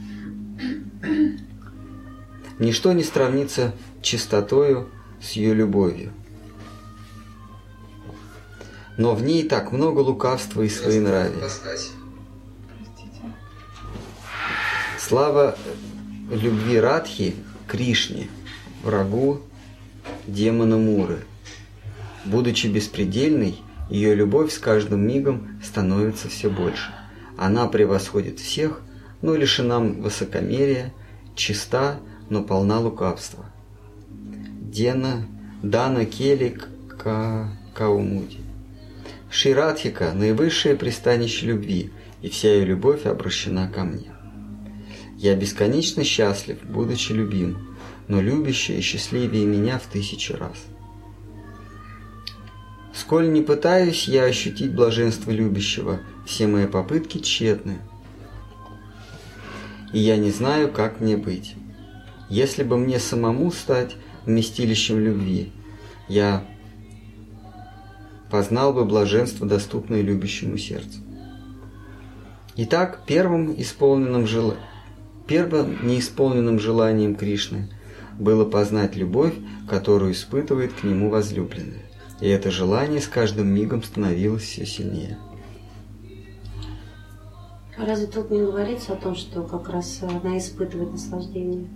Ничто не сравнится чистотою с ее любовью. Но в ней так много лукавства и своенравия. Слава любви Радхи Кришне, врагу демона Муры. Будучи беспредельной, ее любовь с каждым мигом становится все больше. Она превосходит всех, но лишена высокомерия, чиста, но полна лукавства. Дена, Дана Кели Ка, Каумуди. Ширадхика – наивысшее пристанище любви, и вся ее любовь обращена ко мне. Я бесконечно счастлив, будучи любим, но любящая счастливее меня в тысячи раз. Сколь не пытаюсь я ощутить блаженство любящего, все мои попытки тщетны. И я не знаю, как мне быть. Если бы мне самому стать вместилищем любви, я познал бы блаженство, доступное любящему сердцу. Итак, первым исполненным жел... первым неисполненным желанием Кришны было познать любовь, которую испытывает к нему возлюбленная. И это желание с каждым мигом становилось все сильнее. А разве тут не говорится о том, что как раз она испытывает наслаждение?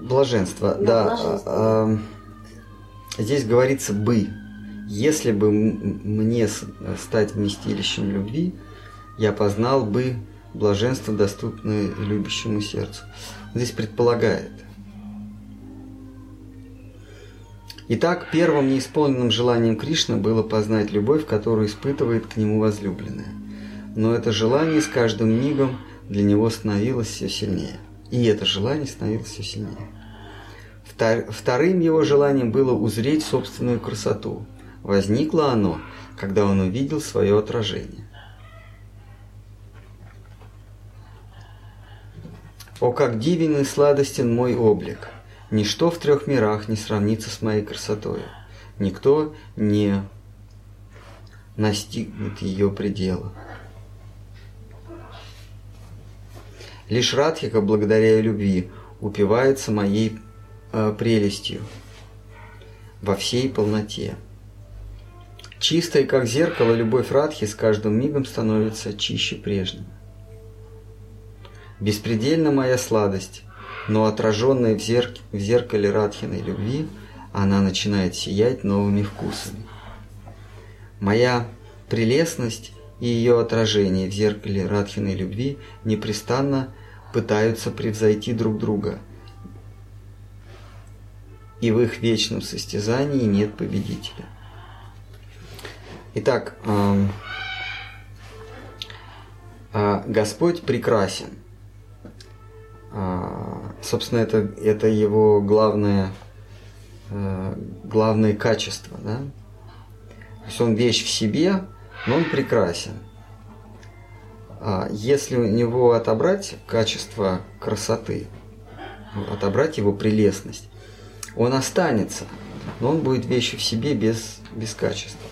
Блаженство, Да, да. блаженство. а, а, Здесь говорится «бы». Если бы мне стать вместилищем любви, я познал бы блаженство, доступное любящему сердцу. Здесь предполагает. Итак, первым неисполненным желанием Кришны было познать любовь, которую испытывает к нему возлюбленная. Но это желание с каждым мигом для него становилось все сильнее. И это желание становилось все сильнее. Втор- Вторым его желанием было узреть собственную красоту. Возникло оно, когда он увидел свое отражение. О, как дивен и сладостен мой облик! Ничто в трех мирах не сравнится с моей красотой. Никто не настигнет ее предела. Лишь Радхика, благодаря любви, упивается моей э, прелестью во всей полноте. Чистая, как зеркало, любовь Радхи с каждым мигом становится чище прежнего. Беспредельна моя сладость, но отраженная в, зерк- в зеркале Радхиной любви, она начинает сиять новыми вкусами. Моя прелестность и ее отражение в зеркале Радхиной любви непрестанно пытаются превзойти друг друга. И в их вечном состязании нет победителя. Итак, ам, а, Господь прекрасен. А, Собственно, это, это его главное, э, главное качество. Да? То есть он вещь в себе, но он прекрасен. А Если у него отобрать качество красоты, отобрать его прелестность, он останется, но он будет вещью в себе без, без качества.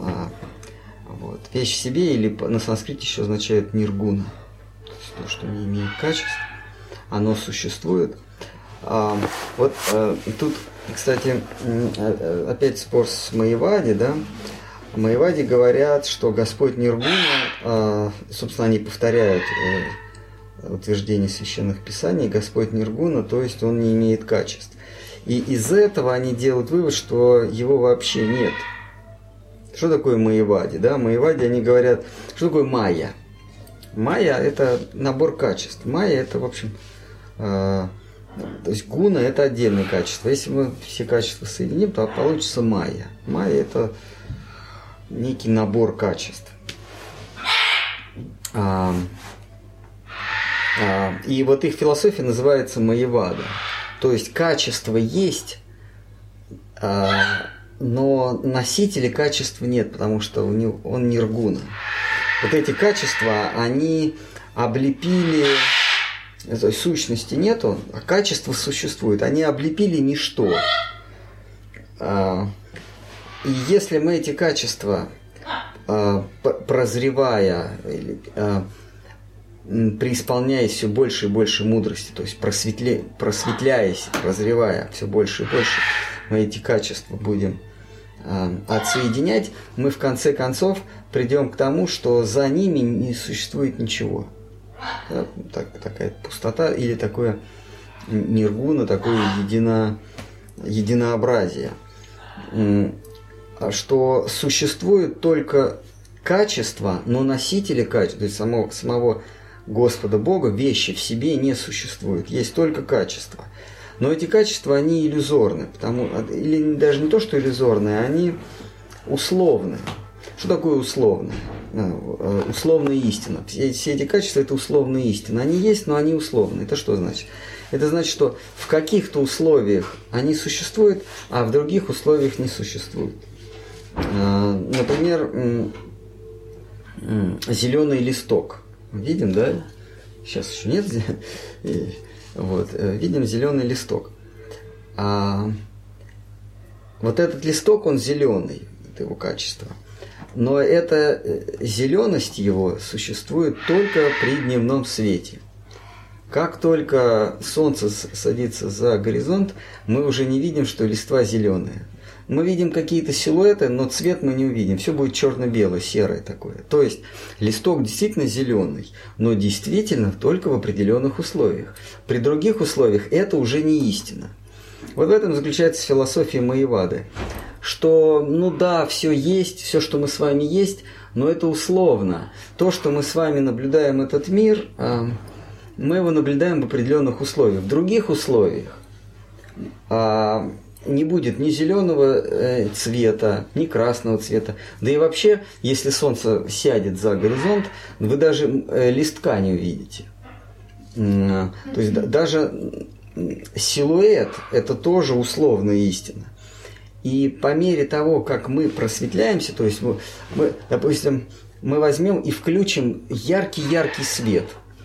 А, вот. Вещь в себе или на санскрите еще означает ниргуна. То есть то, что не имеет качества, оно существует. А, вот э, тут, кстати, э, э, опять спор с Маевади, да? Маевади говорят, что Господь Ниргуна, собственно, они повторяют э, утверждение священных писаний, Господь Ниргуна, то есть он не имеет качеств. И из этого они делают вывод, что его вообще нет. Что такое Маевади? Да? Маевади, они говорят, что такое майя? Майя – это набор качеств. Майя – это, в общем, э, то есть гуна – это отдельное качество. Если мы все качества соединим, то получится майя. Майя – это некий набор качеств. А, а, и вот их философия называется Маевада. То есть качество есть, а, но носителя качества нет, потому что у него, он ниргуна. Вот эти качества, они облепили, то есть сущности нету, а качества существуют. Они облепили ничто. И если мы эти качества, а, прозревая, а, преисполняясь все больше и больше мудрости, то есть просветле, просветляясь, прозревая все больше и больше, мы эти качества будем а, отсоединять, мы в конце концов придем к тому, что за ними не существует ничего. Да, так- такая пустота или такое ниргуна, такое едино, единообразие. А Что существует только качество, но носители качества, то есть самого, самого Господа Бога, вещи в себе не существует. Есть только качество. Но эти качества, они иллюзорны, потому, или даже не то, что иллюзорные, они условны. Что такое условное? Ну, э, Условная истина. Все, все эти качества – это условные истины. Они есть, но они условны. Это что значит? Это значит, что в каких-то условиях они существуют, а в других условиях не существуют. Э, Например, зеленый листок. Видим, да? Сейчас еще нет. Вот, э, видим зеленый листок. А вот этот листок, он зеленый, это его качество. но эта зеленость его существует только при дневном свете. Как только солнце садится за горизонт, мы уже не видим, что листва зеленая. Мы видим какие-то силуэты, но цвет мы не увидим. Все будет черно-белое, серое такое. То есть листок действительно зеленый, но действительно только в определенных условиях. При других условиях это уже не истина. Вот в этом заключается философия Маевады. Что, ну да, все есть, все, что мы с вами есть, но это условно. То, что мы с вами наблюдаем этот мир, а, мы его наблюдаем в определенных условиях. В других условиях а, не будет ни зеленого э, цвета, ни красного цвета. Да и вообще, если солнце сядет за горизонт, вы даже э, листка не увидите. М, То есть да- даже силуэт – это тоже условная истина. И по мере того, как мы просветляемся, то есть мы, мы, допустим, мы возьмем и включим яркий-яркий свет,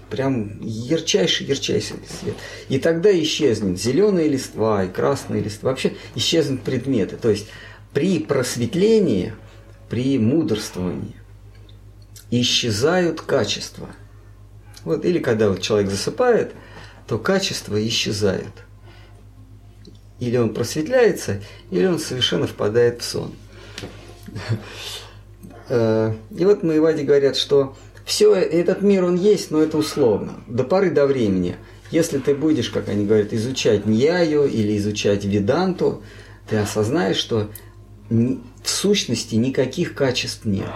прям ярчайший-ярчайший свет, и тогда исчезнет зеленые листва и красные листва, вообще исчезнут предметы. То есть при просветлении, при мудрствовании исчезают качества. Вот, или когда вот человек засыпает, то качество исчезает. Или он просветляется, или он совершенно впадает в сон. Э, И вот мы Ваде говорят, что все, этот мир он есть, но это условно. До поры до времени. Если ты будешь, как они говорят, изучать Ньяю или изучать Веданту, ты осознаешь, что в сущности никаких качеств нет.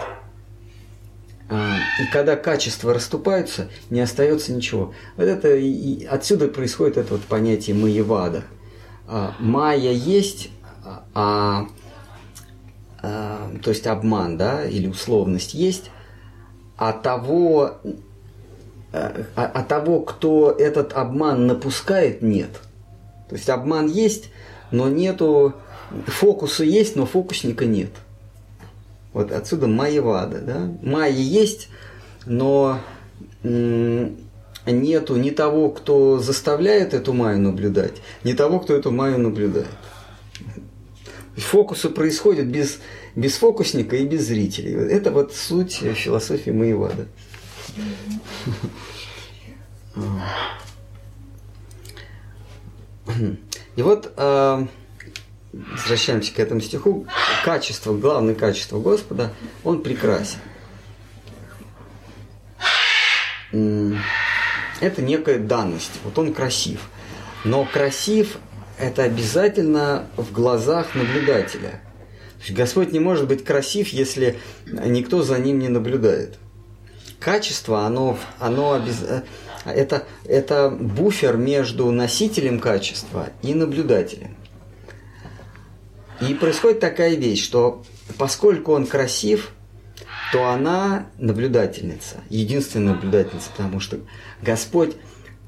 А, И когда качества расступаются, не остается ничего. Вот это и- отсюда происходит это вот понятие маевада. А, Майя есть, а а, то есть обман, да, или условность есть, а того, а, а того, кто этот обман напускает, нет. То есть обман есть, но нету, фокуса есть, но фокусника нет. Вот отсюда майявада, да. Майя есть, но нету ни того, кто заставляет эту майю наблюдать, ни того, кто эту майю наблюдает. Фокусы происходят без, без фокусника и без зрителей. Это вот суть философии Маевада. И вот э, возвращаемся к этому стиху. Качество, главное качество Господа, Он прекрасен. Это некая данность. Вот Он красив. Но красив это обязательно в глазах наблюдателя. Господь не может быть красив, если никто за ним не наблюдает. Качество, оно, оно обяз- это, это буфер между носителем качества и наблюдателем. И происходит такая вещь, что поскольку он красив, то она наблюдательница, единственная наблюдательница, потому что Господь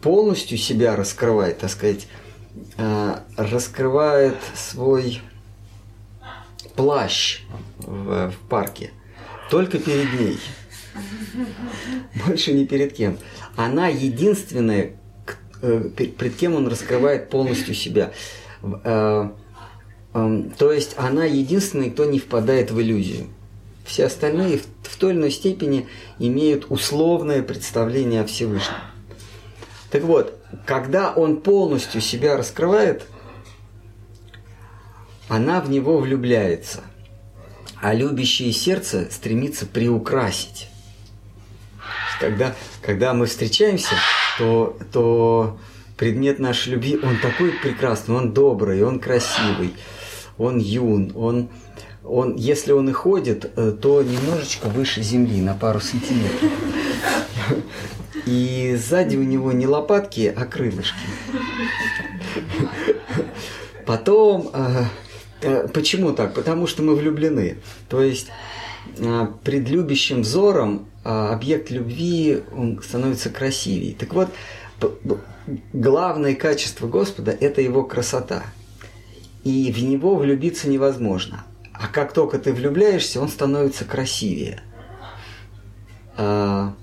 полностью себя раскрывает, так сказать, э, раскрывает свой плащ в, в парке только перед ней. Больше ни перед кем. Она единственная, э, пе- пред кем он раскрывает полностью себя. Э, эм, То есть она единственная, кто не впадает в иллюзию. Все остальные в той или иной степени имеют условное представление о Всевышнем. Так вот, когда он полностью себя раскрывает, она в него влюбляется. А любящее сердце стремится приукрасить. Когда, когда мы встречаемся, то, то предмет нашей любви, он такой прекрасный, он добрый, он красивый, он юн, он, он, если он и ходит, э, то немножечко выше земли, на пару сантиметров. И сзади у него не лопатки, а крылышки. Потом, э, почему так? Потому что мы влюблены. То есть э, пред любящим взором э, объект любви он становится красивее. Так вот, главное качество Господа – это его красота. И в него влюбиться невозможно. А как только ты влюбляешься, он становится красивее. Он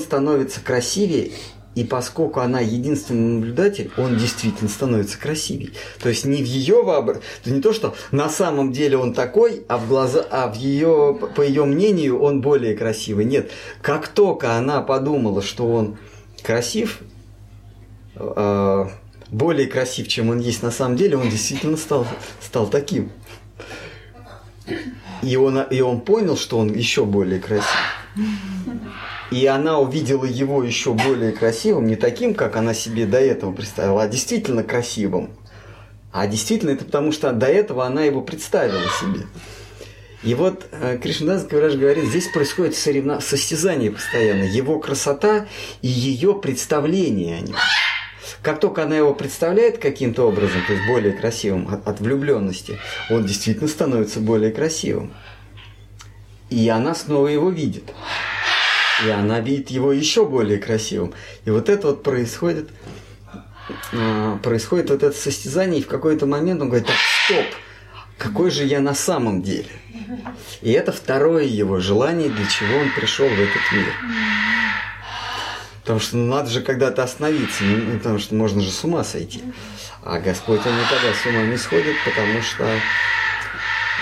становится красивее, И поскольку она единственный наблюдатель, он действительно становится красивее. То есть не в ее воображении, не то, что на самом деле он такой, а в глаза, а в ее, по ее мнению, он более красивый. Нет, как только она подумала, что он красив, э, более красив, чем он есть на самом деле, он действительно стал, стал таким. И он, и он понял, что он еще более красив. И она увидела его еще более красивым, не таким, как она себе до этого представила, а действительно красивым. А действительно это потому, что до этого она его представила себе. И вот э, Кришнадас Гавраж говорит, здесь происходит соревна... состязание постоянно. Его красота и ее представление о нем. Как только она его представляет каким-то образом, то есть более красивым от, от влюбленности, он действительно становится более красивым. И она снова его видит. И она видит его еще более красивым. И вот это вот происходит, э, происходит вот это состязание, и в какой-то момент он говорит, так, стоп, какой же я на самом деле? И это второе его желание, для чего он пришел в этот мир. Потому что ну, надо же когда-то остановиться, ну, потому что можно же с ума сойти. А Господь, Он никогда с ума не сходит, потому что,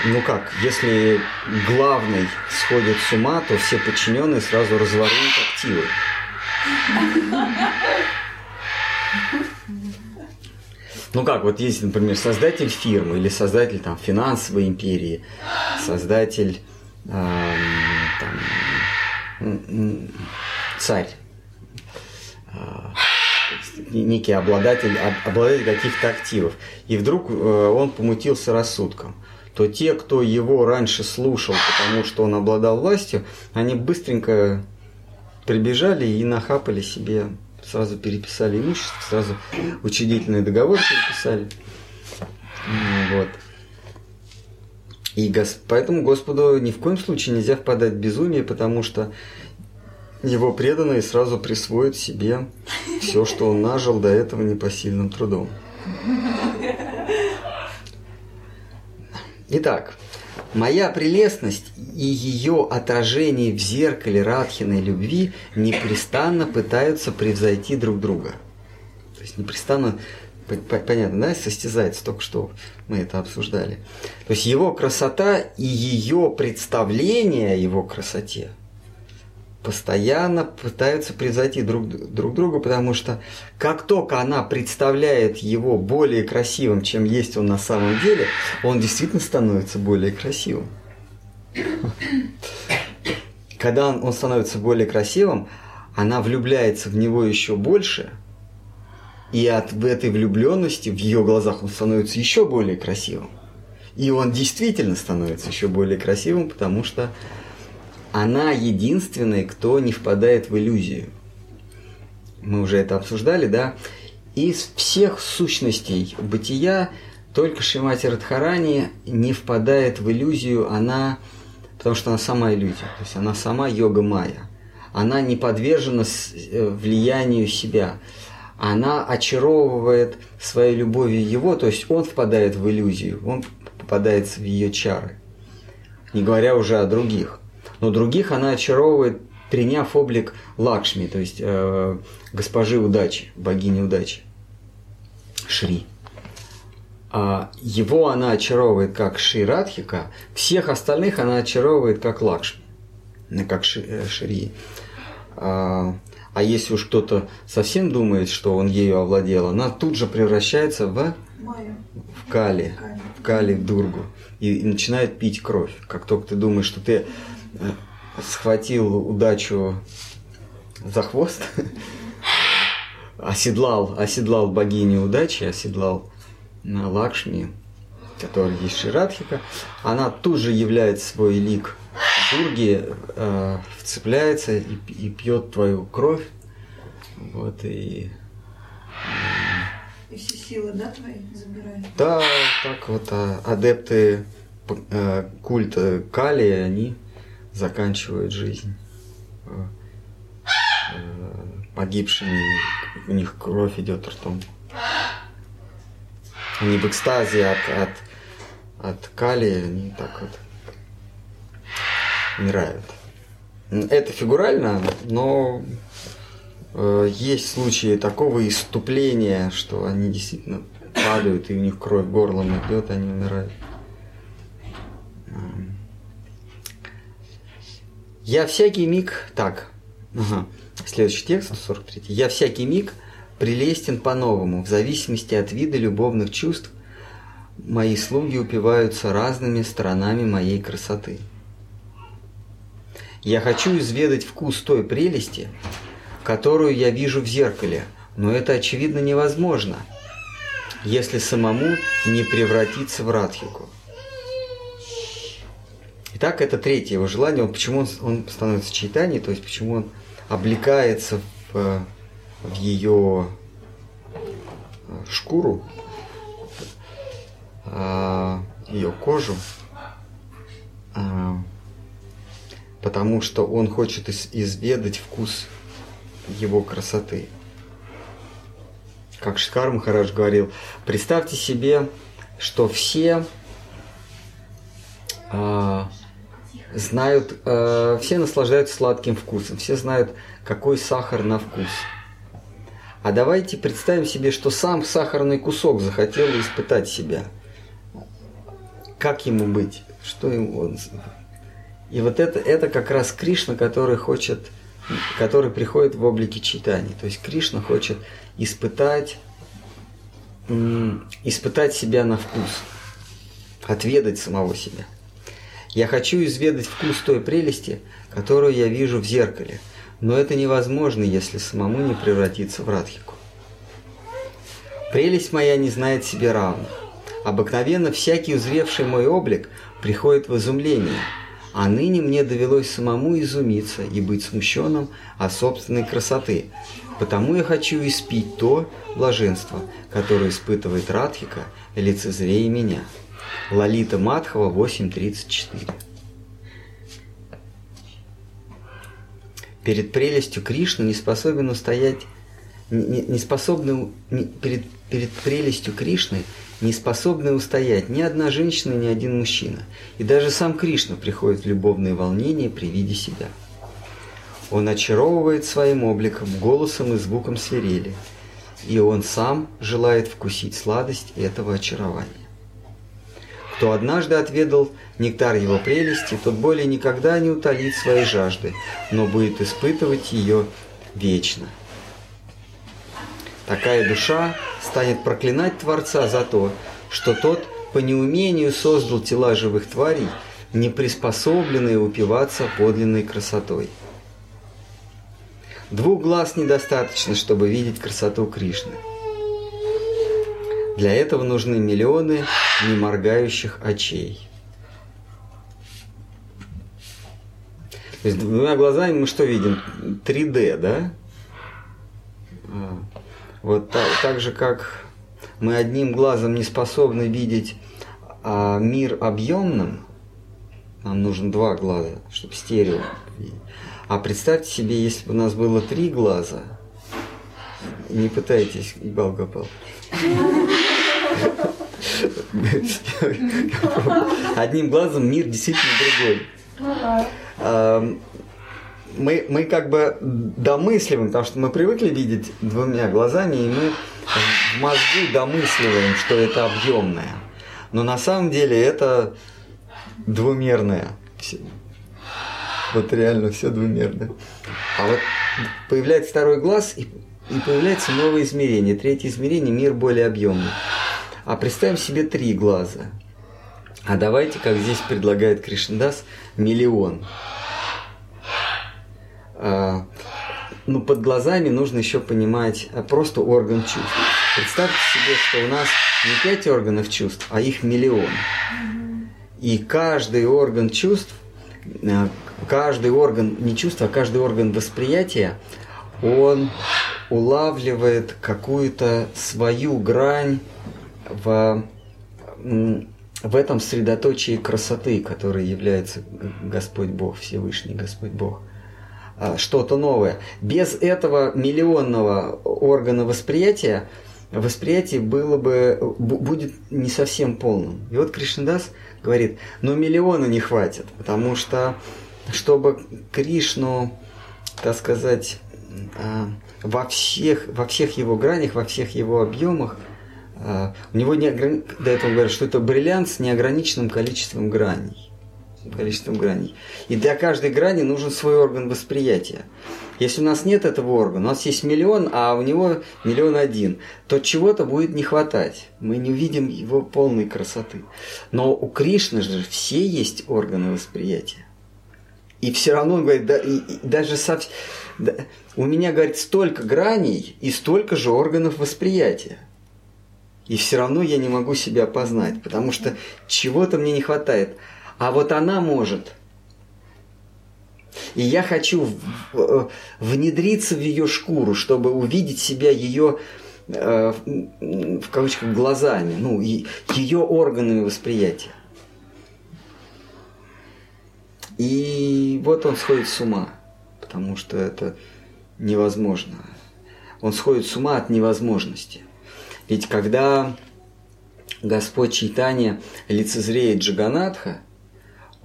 ну как, если главный сходит с ума, то все подчиненные сразу разворуют активы. Ну как, вот есть, например, создатель фирмы или создатель там, финансовой империи, создатель эм, там, царь. Некий обладатель, обладатель каких-то активов, и вдруг э, он помутился рассудком, то те, кто его раньше слушал, потому что он обладал властью, они быстренько прибежали и нахапали себе, сразу переписали имущество, сразу учредительный договор переписали. Вот. И гос... поэтому Господу ни в коем случае нельзя впадать в безумие, потому что его преданные сразу присвоят себе все, что он нажил до этого непосильным трудом. Итак, моя прелестность и ее отражение в зеркале Радхиной любви непрестанно пытаются превзойти друг друга. То есть непрестанно, понятно, да, состязается, только что мы это обсуждали. То есть его красота и ее представление о его красоте – постоянно пытаются превзойти друг, друг друга, потому что как только она представляет его более красивым, чем есть он на самом деле, он действительно становится более красивым. Когда он, он становится более красивым, она влюбляется в него еще больше, и от этой влюбленности в ее глазах он становится еще более красивым. И он действительно становится еще более красивым, потому что она единственная, кто не впадает в иллюзию. Мы уже это обсуждали, да? Из всех сущностей бытия только Шимати Радхарани не впадает в иллюзию, она, потому что она сама иллюзия, то есть она сама йога майя. Она не подвержена э, влиянию себя. Она очаровывает своей любовью его, то есть он впадает в иллюзию, он попадает в ее чары. Не говоря уже о других но других она очаровывает, приняв облик Лакшми, то есть э, госпожи удачи, богини удачи, Шри. А его она очаровывает как Шри Радхика, всех остальных она очаровывает как Лакшми, как Шри. Э, Шри. А, а если уж кто-то совсем думает, что он ею овладел, она тут же превращается в, в Кали, в Кали, в Дургу, и начинает пить кровь. Как только ты думаешь, что ты схватил удачу за хвост, оседлал, оседлал богиню удачи, оседлал на Лакшми, которая есть Ширадхика, она тут же являет свой лик Дурги, э, вцепляется и, и пьет твою кровь. Вот и... И все силы, да, твои забирает? Да, так вот а, адепты э, культа Кали, они заканчивают жизнь э, э, погибшими, у них кровь идет ртом. Они в экстазе от, от, от калия, они так вот умирают. Это фигурально, но э, есть случаи такого иступления, что они действительно падают, и у них кровь горлом идет, они умирают. Я всякий миг... Так, ага. следующий текст, 43. Я всякий миг прелестен по-новому, в зависимости от вида любовных чувств, мои слуги упиваются разными сторонами моей красоты. Я хочу изведать вкус той прелести, которую я вижу в зеркале, но это очевидно невозможно, если самому не превратиться в радхику. Итак, это третье его желание. Он, почему он, он становится чайтаней, то есть почему он облекается в, э, в ее э, шкуру, а, ее кожу, потому что он хочет из- изведать вкус его красоты. Как Шикар Махарадж говорил, представьте себе, что все знают, э, все наслаждаются сладким вкусом, все знают, какой сахар на вкус. А давайте представим себе, что сам сахарный кусок захотел испытать себя. Как ему быть? Что ему он... И вот это, это как раз Кришна, который хочет, который приходит в облике читания. То есть Кришна хочет испытать, испытать себя на вкус, отведать самого себя. Я хочу изведать вкус той прелести, которую я вижу в зеркале, но это невозможно, если самому не превратиться в радхику. Прелесть моя не знает себе равных. Обыкновенно всякий узревший мой облик приходит в изумление, а ныне мне довелось самому изумиться и быть смущенным от собственной красоты. Потому я хочу испить то блаженство, которое испытывает Радхика, лицезрея меня. Лалита Матхова 8.34 Перед прелестью Кришны не способен устоять, не, не способны, не- перед, перед прелестью Кришны не способны устоять ни одна женщина, ни один мужчина. И даже сам Кришна приходит в любовные волнения при виде себя. Он очаровывает своим обликом, голосом и звуком свирели, и он сам желает вкусить сладость этого очарования. Кто однажды отведал нектар его прелести, тот более никогда не утолит своей жажды, но будет испытывать ее вечно. Такая душа станет проклинать Творца за то, что тот по неумению создал тела живых тварей, не приспособленные упиваться подлинной красотой. Двух глаз недостаточно, чтобы видеть красоту Кришны. Для этого нужны миллионы неморгающих очей. То есть двумя глазами мы что видим? 3D, да? А, Вот так, так же, как мы одним глазом не способны видеть а, мир объемным, нам нужно два глаза, чтобы стерео. А представьте себе, если бы у нас было три глаза, не пытайтесь, Ибал Гапал. Одним глазом мир действительно другой. Мы, мы как бы домысливаем, потому что мы привыкли видеть двумя глазами, и мы в мозгу домысливаем, что это объемное. Но на самом деле это двумерное. Вот реально все двумерное. А вот появляется второй глаз, и, и появляется новое измерение. Третье измерение – мир более объемный. А представим себе три глаза. А давайте, как здесь предлагает Кришндас, миллион. А, ну, под глазами нужно еще понимать а, просто орган чувств. Представьте себе, что у нас не пять органов чувств, а их миллион. И каждый орган чувств, а, каждый орган, не чувства, а каждый орган восприятия, он улавливает какую-то свою грань в, в этом средоточии красоты, которой является Господь Бог, Всевышний Господь Бог а, что-то новое. Без этого миллионного органа восприятия восприятие было бы бу- будет не совсем полным. И вот Кришнадас говорит, но миллиона не хватит, потому что чтобы Кришну, так сказать, а, во всех, во всех его гранях, во всех его объемах, у него не ограни... до этого говорят, что это бриллиант с неограниченным количеством граней. Количеством граней. И для каждой грани нужен свой орган восприятия. Если у нас нет этого органа, у нас есть миллион, а у него миллион один, то чего-то будет не хватать. Мы не увидим его полной красоты. Но у Кришны же все есть органы восприятия. И все равно он говорит, да, и, и даже со, да, у меня, говорит, столько граней и столько же органов восприятия. И все равно я не могу себя познать, потому что чего-то мне не хватает. А вот она может. И я хочу внедриться в ее шкуру, чтобы увидеть себя ее э, в кавычках глазами, ну, ее органами восприятия. И вот он сходит с ума, потому что это невозможно. Он сходит с ума от невозможности. Ведь когда Господь Чайтания лицезреет Джаганатха,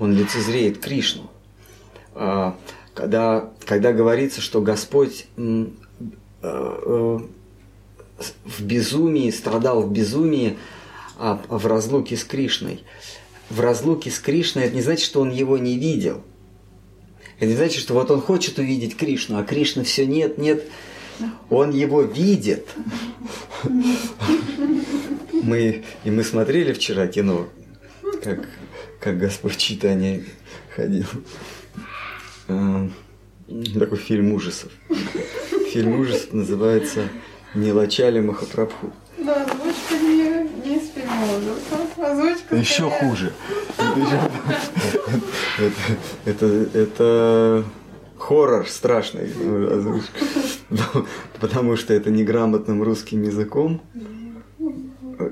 он лицезреет Кришну. А, когда, когда говорится, что Господь э, э, в безумии, страдал в безумии а, в разлуке с Кришной. В разлуке с Кришной это не значит, что он его не видел. Это не значит, что вот он хочет увидеть Кришну, а Кришны все нет, нет. Он его видит. Мы, и мы смотрели вчера кино, как, как Господь читание ходил. А, такой фильм ужасов. Фильм ужасов называется «Не лачали Махапрабху». Да, озвучка не, не из фильма ужасов. Озвучка Еще скорее- хуже. Это, это, это хоррор страшный озвучка. Ну, Потому что это неграмотным русским языком.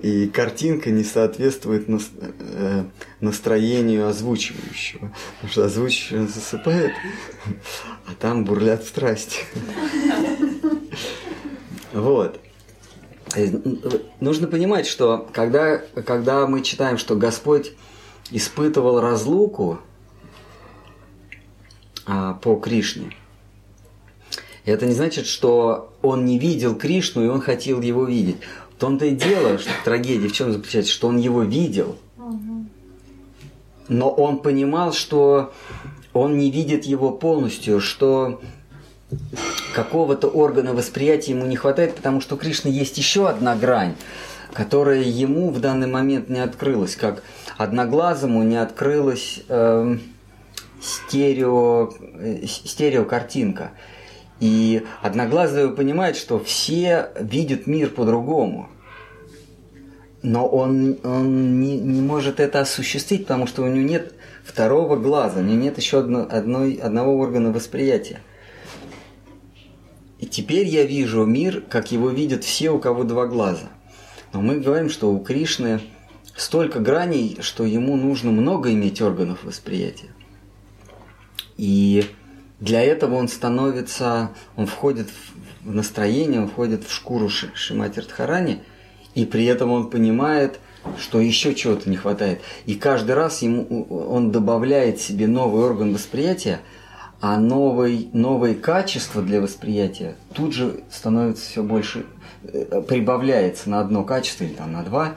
И картинка не соответствует э, настроению озвучивающего. Потому что озвучивающий засыпает, а там бурлят страсти. Вот. Э, Нужно понимать, что когда, когда мы читаем, что Господь испытывал разлуку а, по Кришне, это не значит, что он не видел Кришну и он хотел его видеть. В том-то и дело, что трагедия в чем заключается, что он его видел, но он понимал, что он не видит его полностью, что какого-то органа восприятия ему не хватает, потому что у Кришны есть еще одна грань, которая ему в данный момент не открылась, как одноглазому не открылась эм, стерео, э, стереокартинка. И одноглазый понимает, что все видят мир по-другому. Но он, он не, не может это осуществить, потому что у него нет второго глаза, у него нет еще одно- одной, одного органа восприятия. И теперь я вижу мир, как его видят все, у кого два глаза. Но мы говорим, что у Кришны столько граней, что ему нужно много иметь органов восприятия. И для этого он становится, он входит в настроение, он входит в шкуру Ши- Шимати Радхарани, и при этом он понимает, что еще чего-то не хватает. И каждый раз ему, он добавляет себе новый орган восприятия, а новый, новые качества для восприятия тут же становится все больше, э, прибавляется на одно качество или там на два.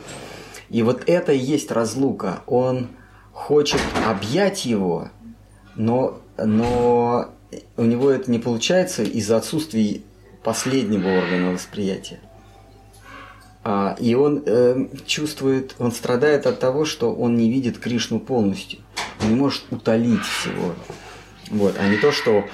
И вот это и есть разлука. Он хочет объять его, но, но у него это не получается из-за отсутствия последнего органа восприятия. А, и он э, чувствует, он страдает от того, что он не видит Кришну полностью. Он не может утолить всего. Вот, а не то, что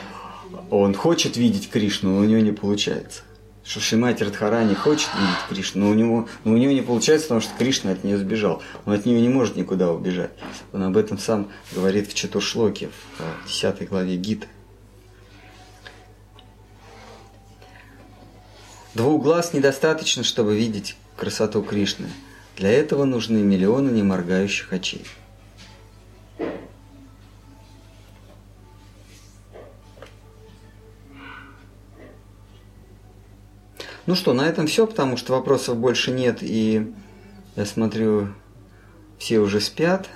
он хочет видеть Кришну, но у него не получается. Что Шимати Радхарани хочет видеть Кришну, но у, него, но у него не получается, потому что Кришна от нее сбежал. Он от нее не может никуда убежать. Он об этом сам говорит в Четуршлоке, в э, 10 главе Гиты. Двух глаз недостаточно, чтобы видеть красоту Кришны. Для этого нужны миллионы неморгающих очей. Ну что, на этом все, потому что вопросов больше нет, и я смотрю, все уже спят.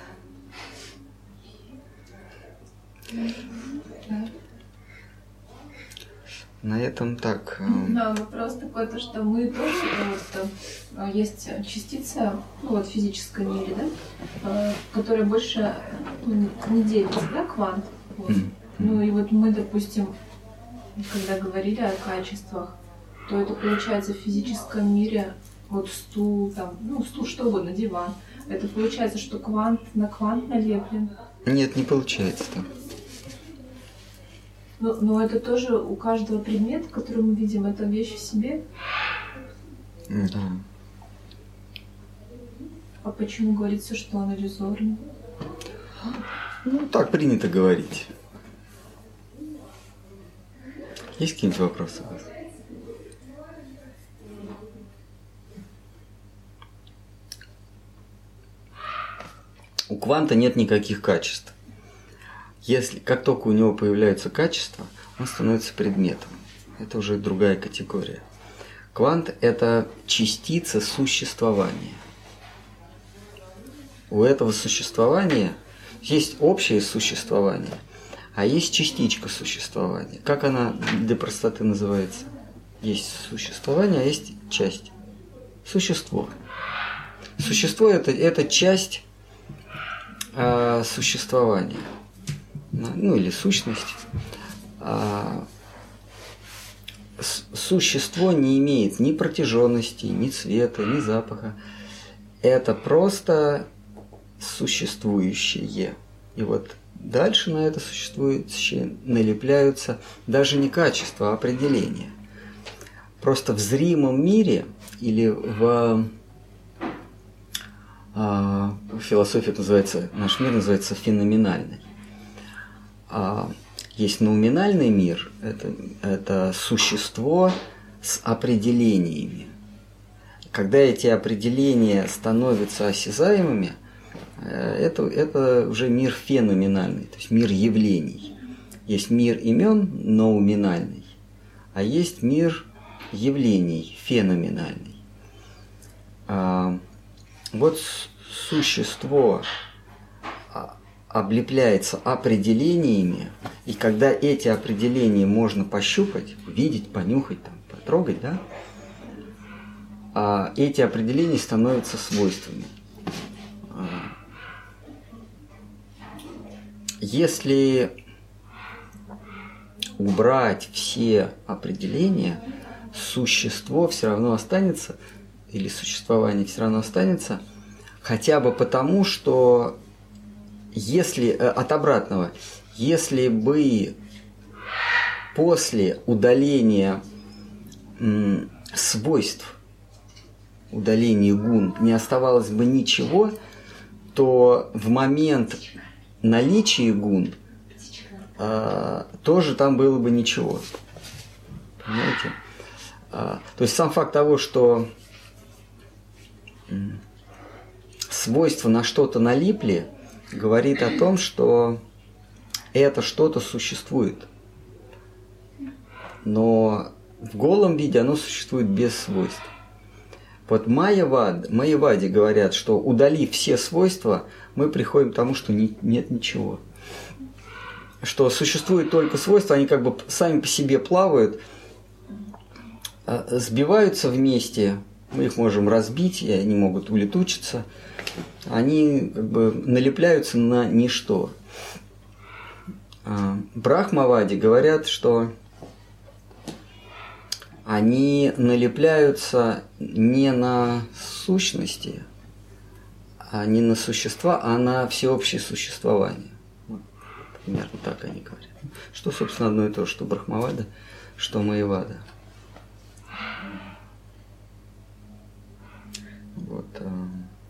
На этом так. э, Да, вопрос такой, то, что мы тоже, э, вот, э, есть частица, ну вот в физическом мире, да, которая больше ну, не делится, да, квант. Вот. м, Ну и вот мы, допустим, когда говорили о качествах, то это получается в физическом мире вот стул, там, ну стул, что угодно, диван. Это получается, что квант на квант налеплен. Нет, не получается так. Но, но это тоже у каждого предмета, который мы видим, это вещь в себе. Да. А почему говорится, что он иллюзорный? Ну, так принято говорить. Есть какие-нибудь вопросы у вас? У кванта нет никаких качеств. Если, как только у него появляются качества, он становится предметом. Это уже другая категория. Квант – это частица существования. У этого существования есть общее существование, а есть частичка существования. Как она для простоты называется? Есть существование, а есть часть. Существо. Существо это, это часть э, существования. Ну или сущность. А, существо не имеет ни протяженности, ни цвета, ни запаха. Это просто существующее. И вот дальше на это существующее налепляются даже не качества, а определения. Просто в зримом мире или в а, в философии называется, наш мир называется феноменальный. А есть науминальный мир, это, это существо с определениями. Когда эти определения становятся осязаемыми, э, это, это уже мир феноменальный, то есть мир явлений. Есть мир имен ноуминальный, а есть мир явлений феноменальный. А, вот существо облепляется определениями, и когда эти определения можно пощупать, увидеть, понюхать, там, потрогать, да, а эти определения становятся свойствами. А, Если убрать все определения, существо все равно останется, или существование все равно останется, хотя бы потому, что если э, от обратного, если бы после удаления свойств, удаления гун не оставалось бы ничего, то в момент наличия гун а, тоже там было бы ничего. Понимаете? А, то есть сам факт того, что свойства на что-то налипли, говорит о том, что это что-то существует. Но в голом виде оно существует без свойств. Вот майявад, майявади говорят, что удалив все свойства, мы приходим к тому, что не- нет ничего. Что существует только свойства, они как бы сами по себе плавают, а, сбиваются вместе, мы их можем разбить, и они могут улетучиться. Они как бы налепляются на ничто. А, Брахмавади говорят, что они налепляются не на сущности, а не на существа, а на всеобщее существование. Вот, примерно так они говорят. Что, собственно, одно и то что Брахмавада, что Маевада. Вот, э,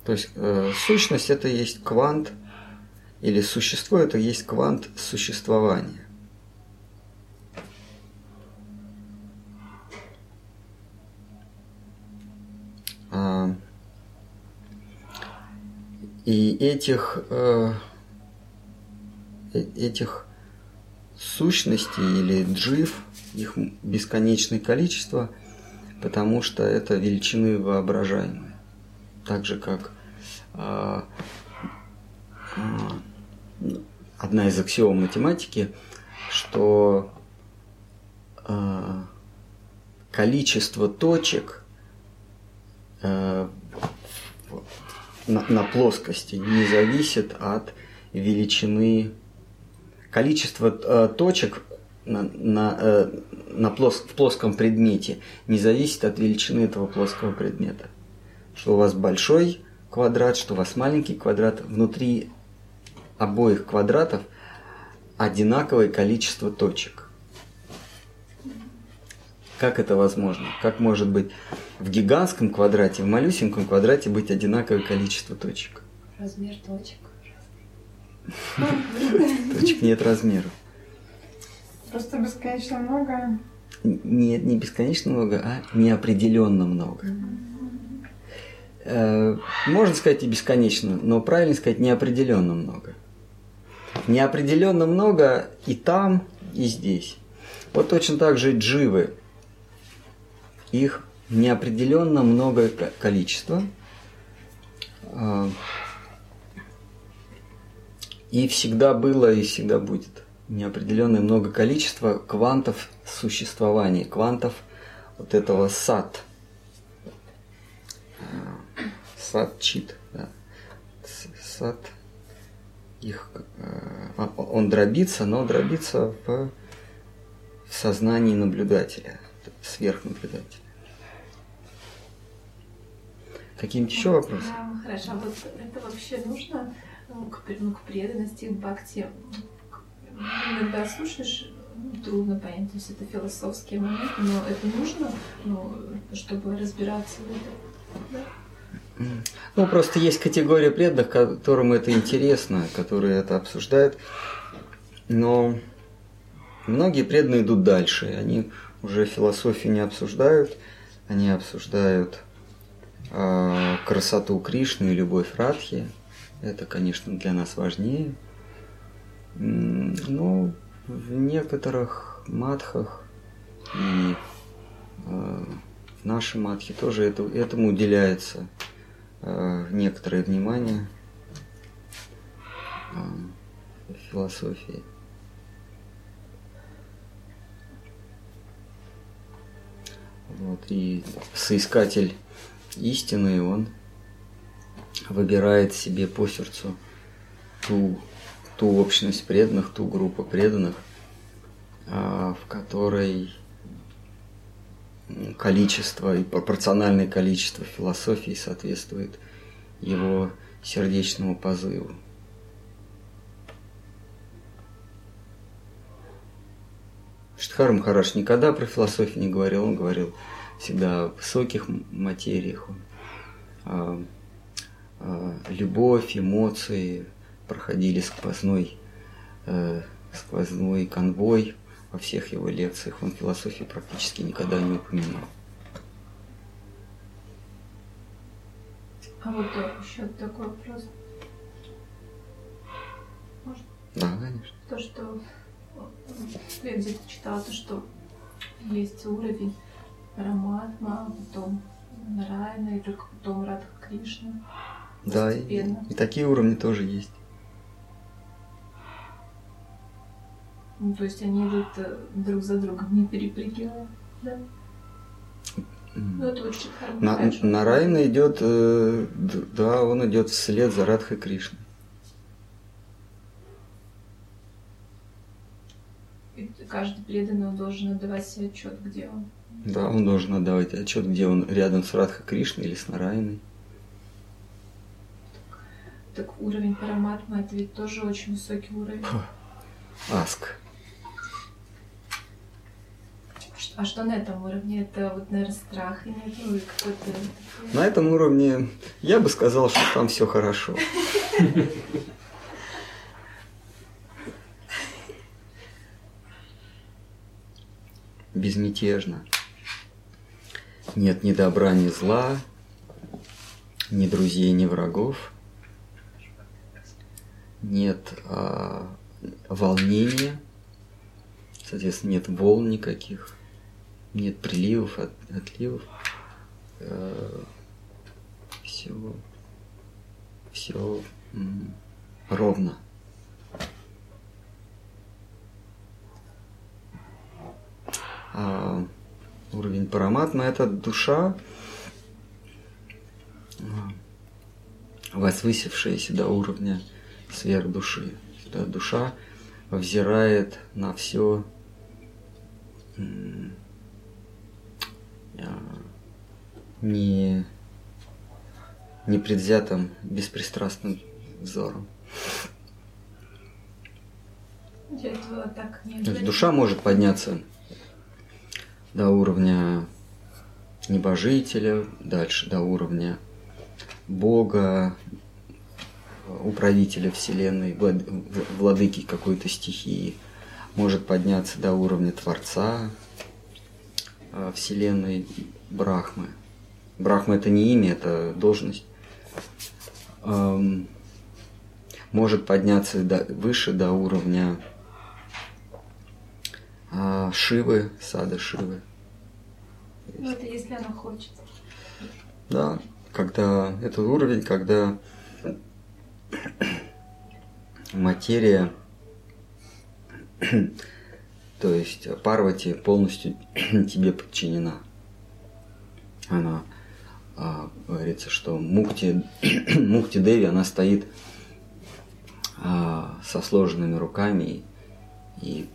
то есть э, сущность это есть квант, или существо это есть квант существования. А, И этих, э, э, этих сущностей или джив, их бесконечное количество, потому что это величины воображаемые. Так же, как одна из аксиом математики, что э, количество точек э, на, плоскости не зависит от величины количество э, точек на, на, э, на плос, в плоском предмете не зависит от величины этого плоского предмета. Что у вас большой квадрат, что у вас маленький квадрат, внутри обоих квадратов одинаковое количество точек. Как это возможно? Как может быть в гигантском квадрате, в малюсеньком квадрате быть одинаковое количество точек? Размер точек. Точек нет размеров. Просто бесконечно много. Нет, не бесконечно много, а неопределенно много. Э, Можно сказать и бесконечно, но правильно сказать неопределенно много. Неопределенно много и там, и здесь. Вот точно так же дживы. Их неопределенно много ко- количество. А, И всегда было, и всегда будет неопределенное много количество квантов существования, квантов вот этого сад. Сад чит, да. Сад их, э, а, он дробится, но дробится в, в сознании наблюдателя, сверхнаблюдателя. Какие-нибудь еще вопросы? А, Хорошо, а вот это вообще нужно ну, к, ну, к преданности, к бхакти? Иногда слушаешь, трудно понять, то есть это философские моменты, но это нужно, ну, чтобы разбираться в этом. Да? Ну, просто есть категория преданных, которым это интересно, которые это обсуждают. Но многие преданные идут дальше. Они уже философию не обсуждают, они обсуждают а, красоту Кришны и любовь Радхи. Это, конечно, для нас важнее. Но в некоторых матхах и э, в нашей матхе тоже это, этому уделяется э, некоторое внимание э, философии. Вот, и соискатель истины, он выбирает себе по сердцу ту, ту общность преданных, ту группу преданных, а, в которой количество и пропорциональное количество философии соответствует его сердечному позыву. Штхар Махараш никогда про философию не говорил, он говорил всегда о высоких материях. А, а, любовь, эмоции проходили сквозной, э, сквозной конвой во всех его лекциях. Он философию практически никогда не упоминал. А вот еще такой вопрос. Да, конечно. То, что я где-то читала, то, что есть уровень Раматма, а потом Нарайна, и только потом Радха Кришна. Да, и, и такие уровни тоже есть. Ну, то есть они идут э, друг за другом, не перепрыгивая. Да? Ну, это очень хорошо. На, Нарайна идет, э, да, он идет вслед за Радхой Кришной. И каждый преданный должен отдавать себе отчет, где он. Да, он должен отдавать отчет, где он рядом с Радхой Кришной или с Нарайной. Так уровень параматмы это ведь тоже очень высокий уровень. Аск. А что на этом уровне? Это вот, наверное, страх и нет, ну, и какой-то... На этом уровне я бы сказал, что там все хорошо. Безмятежно. Нет ни добра, ни зла, ни друзей, ни врагов. Нет а, волнения, соответственно, нет волн никаких, нет приливов, от- отливов все, все ровно. А Параматма – это душа, возвысившаяся до уровня сверхдуши. Эта душа взирает на все не непредвзятым, беспристрастным взором. душа может подняться до уровня небожителя, дальше до уровня Бога, управителя Вселенной, владыки какой-то стихии, может подняться до уровня Творца. э, Вселенной Брахмы. Брахма это не имя, это должность. Эм, может подняться до, выше до уровня а, Шивы, сада Шивы. Ну, это если она хочет. Да, когда этот уровень, когда материя, то есть Парвати полностью тебе подчинена. Она а, говорится, что Мукти, Мукти Деви, она стоит а, со сложенными руками и, и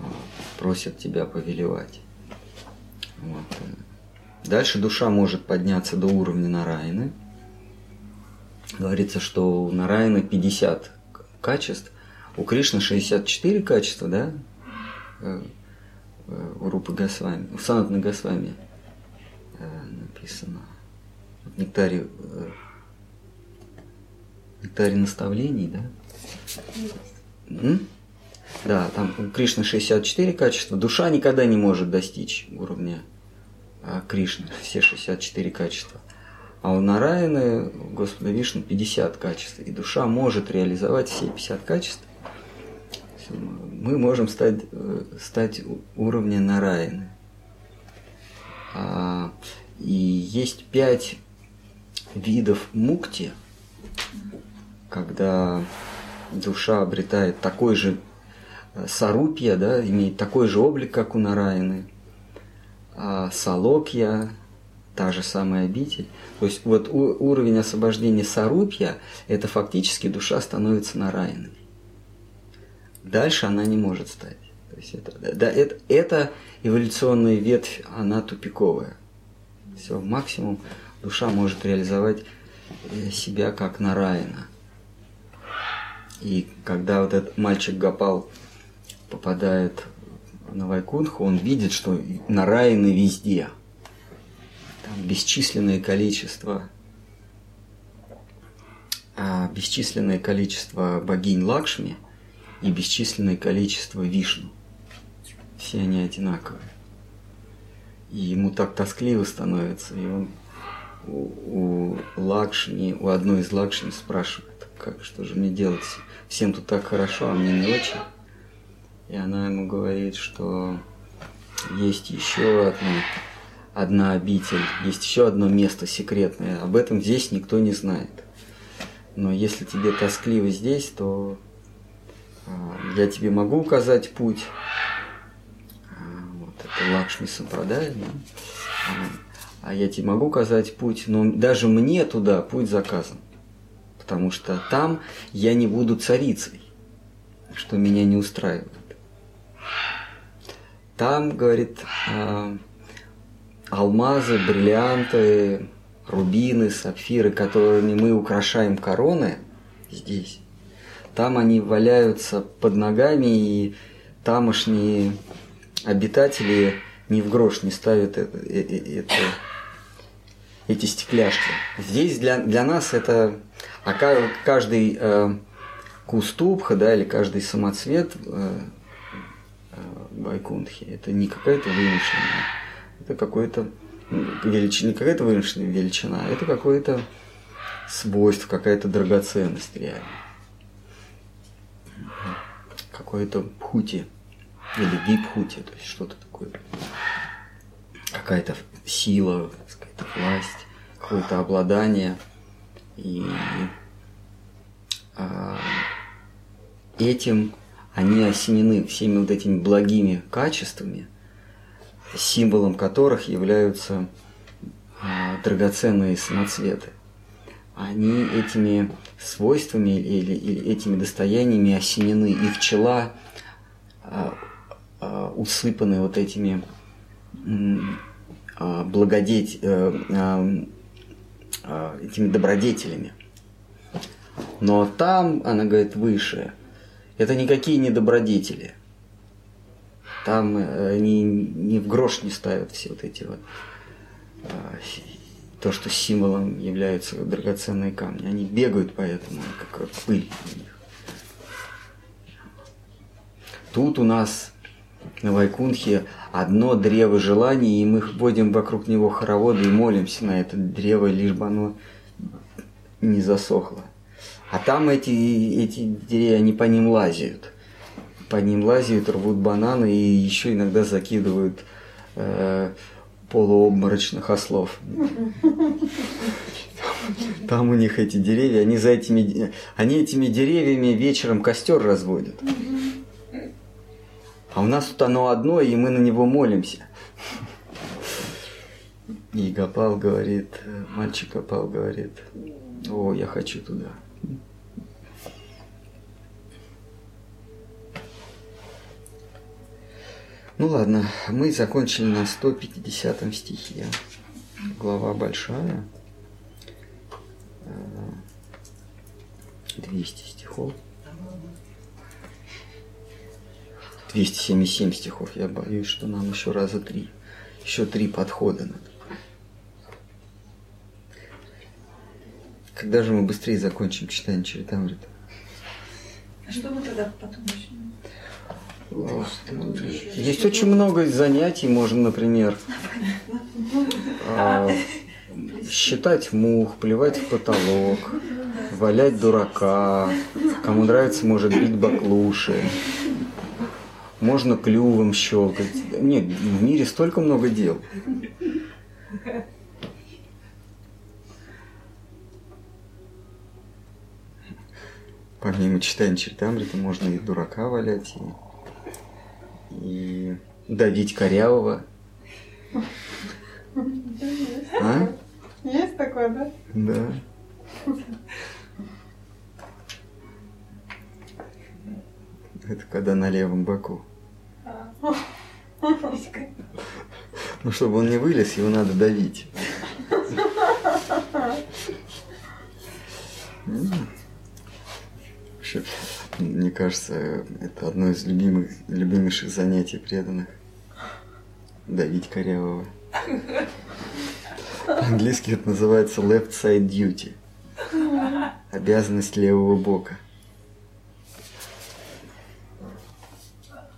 а, просит тебя повелевать. Вот. Дальше душа может подняться до уровня Нараяны. Говорится, что у Нараяны 50 качеств, у Кришны 64 качества, да? Э, э, у Рупы Госвами, у Санатны Госвами э, написано. В нектаре, нектаре наставлений, да? Да, там у Кришны 64 качества. Душа никогда не может достичь уровня Кришны, все 64 качества. А у Нараяны, Господа Вишну, 50 качеств. И душа может реализовать все 50 качеств. Мы можем стать, э, стать уровня Нараяны. А, и есть пять видов мукти, когда душа обретает такой же э, сарупья, да, имеет такой же облик, как у Нараяны, а Салокья, та же самая обитель. То есть вот уровень освобождения Сарупья, это фактически душа становится Нараяной. Дальше она не может стать. То есть это, да, это, это эволюционная ветвь, она тупиковая. Все, максимум душа может реализовать э, себя как Нараяна. И когда вот этот мальчик Гапал попадает на Вайкунху, он видит, что Нараяны везде. Там бесчисленное количество а, бесчисленное количество богинь Лакшми и бесчисленное количество Вишну. Все они одинаковые. И ему так тоскливо становится, и он у, у Лакшми, у одной из Лакшми спрашивает, как, что же мне делать? Всем тут так хорошо, а мне не очень. И она ему говорит, что есть еще одна, одна обитель, есть еще одно место секретное. Об этом здесь никто не знает. Но если тебе тоскливо здесь, то я тебе могу указать путь. А, вот это Лакшми Сампрадай. Да? А, а я тебе могу указать путь, но даже мне туда путь заказан. Потому что там я не буду царицей, что меня не устраивает. Там, говорит, алмазы, бриллианты, рубины, сапфиры, которыми мы украшаем короны здесь, там они валяются под ногами, и тамошние обитатели ни в грош не ставят это, э, э, это, эти стекляшки. Здесь для, для нас это... А каждый э, куступха, да, или каждый самоцвет э, Байкунтхи. Это не какая-то вымышленная, это какой-то величина, не какая-то вымышленная величина, это какое-то свойство, какая-то драгоценность реально. Какое-то пхути или випхути, то есть что-то такое. Какая-то сила, какая-то власть, какое-то обладание. И а, этим они осенены всеми вот этими благими качествами, символом которых являются а, драгоценные самоцветы. Они этими свойствами или, или этими достояниями осенены. Их чела а, а, усыпаны вот этими а, благодеть, э, а, а, этими добродетелями. Но там, она говорит, выше. Это никакие не добродетели. Там э, они ни в грош не ставят все вот эти вот а, то, что символом являются драгоценные камни. Они бегают по этому, как пыль у них. Тут у нас на Вайкунхе одно древо желаний, и мы ходим вокруг него хороводы и молимся на это древо, лишь бы оно не засохло. А там эти, эти деревья, они по ним лазят. По ним лазят, рвут бананы и еще иногда закидывают э, полуобморочных ослов. Там у них эти деревья, они за этими, они этими деревьями вечером костер разводят. А у нас тут оно одно, и мы на него молимся. И Гопал говорит, мальчик Гопал говорит, о, я хочу туда. Ну ладно, мы закончили на 150 стихе. Глава большая. Э, 200 стихов. 277 стихов. Я боюсь, что нам еще раза три. Еще три подхода надо. Когда же мы быстрее закончим читание Чаритамрита? А что мы тогда потом начнем? Есть очень много занятий, можно, например, а, считать мух, плевать в потолок, валять дурака, кому нравится, может бить баклуши, можно клювом щелкать. Нет, в мире столько много дел. Помимо читания Чертамрита можно и дурака валять, и, и давить корявого. А? Есть такое, да? Да. Это когда на левом боку. Ну, чтобы он не вылез, его надо давить. М. Мне кажется, это одно из любимых, любимейших занятий преданных. Давить корявого. По-английски это называется left side duty. Обязанность левого бока.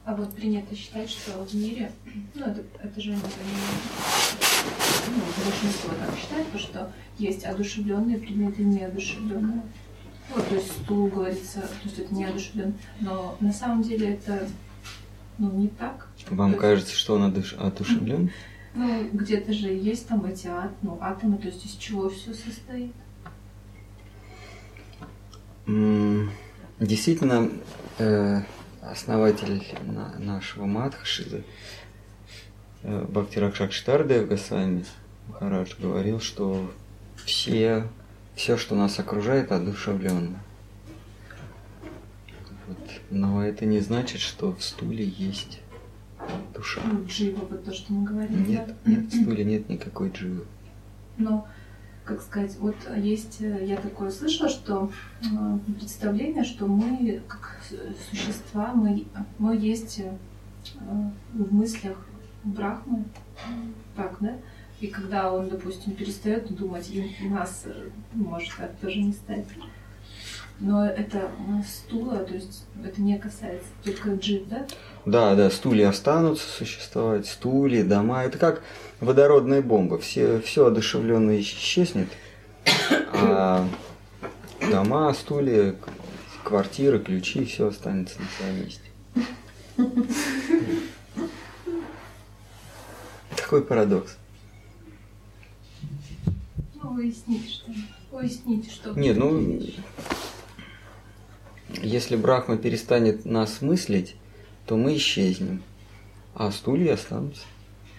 А вот принято считать, что в мире, ну это, это же не- ну, большинство так считает, потому что есть одушевленные предметы и неодушевленные. Вот, то есть стул, говорится, то есть это неодушевлен. Но на самом деле это ну, не так. Вам кажется, что он одуш- одушевлен? Ну, где-то же есть там эти ат- ну, атомы, то есть из чего все состоит. Действительно, э, основатель на- нашего Мадхашилы, э, Бхактиракшак Штардев Госвами Махарадж говорил, что все, все, что нас окружает, одушевленно. Вот. Но это не значит, что в стуле есть душа. Ну, джива, вот то, что мы говорили. Нет, да? нет, в стуле нет никакой дживы. Но, как сказать, вот есть, я такое слышала, что э, представление, что мы как существа, мы, мы есть э, в мыслях Брахмы, так, да? И когда он, допустим, перестает думать, и нас э, может так тоже не стать. Но это стула, то есть это не касается только джив, да? Да, да, стулья останутся существовать, стулья, дома. Это как водородная бомба. Все, все одушевленно исчезнет. А дома, стулья, квартиры, ключи, все останется на своем месте. Такой парадокс. Ну, уясните, что Уясните, что Нет, ну, если Брахма перестанет нас мыслить, то мы исчезнем, а стулья останутся.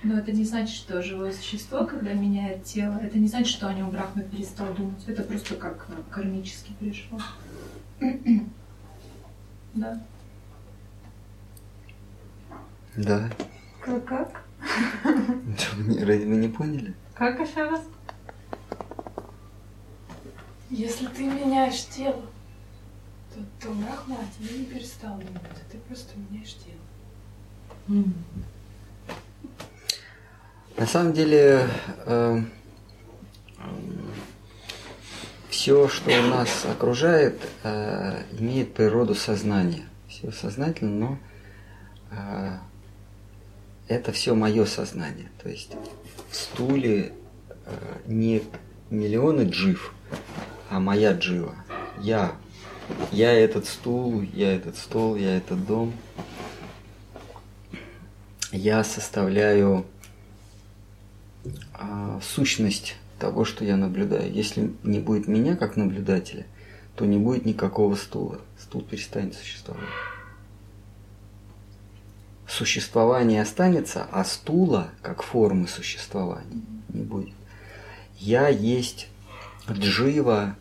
Но это не значит, что живое существо, когда меняет тело, это не значит, что о нем Брахма перестал думать. Это просто как э, кармически пришло. Да. Да. Как? как? Что, мы, разве мы не поняли? Как еще раз? Если ты меняешь тело, то, то Брахма тебе не перестал думать, а ты просто меняешь тело. На самом деле, все, что нас окружает, э, имеет природу сознания. Все сознательно, но э, это все мое сознание. То есть в стуле э, не миллионы джив, а моя джива. Я. Я этот стул, я этот стол, я этот дом. Я составляю а, сущность того, что я наблюдаю. Если не будет меня как наблюдателя, то не будет никакого стула. Стул перестанет существовать. Существование останется, а стула как формы существования не будет. Я есть джива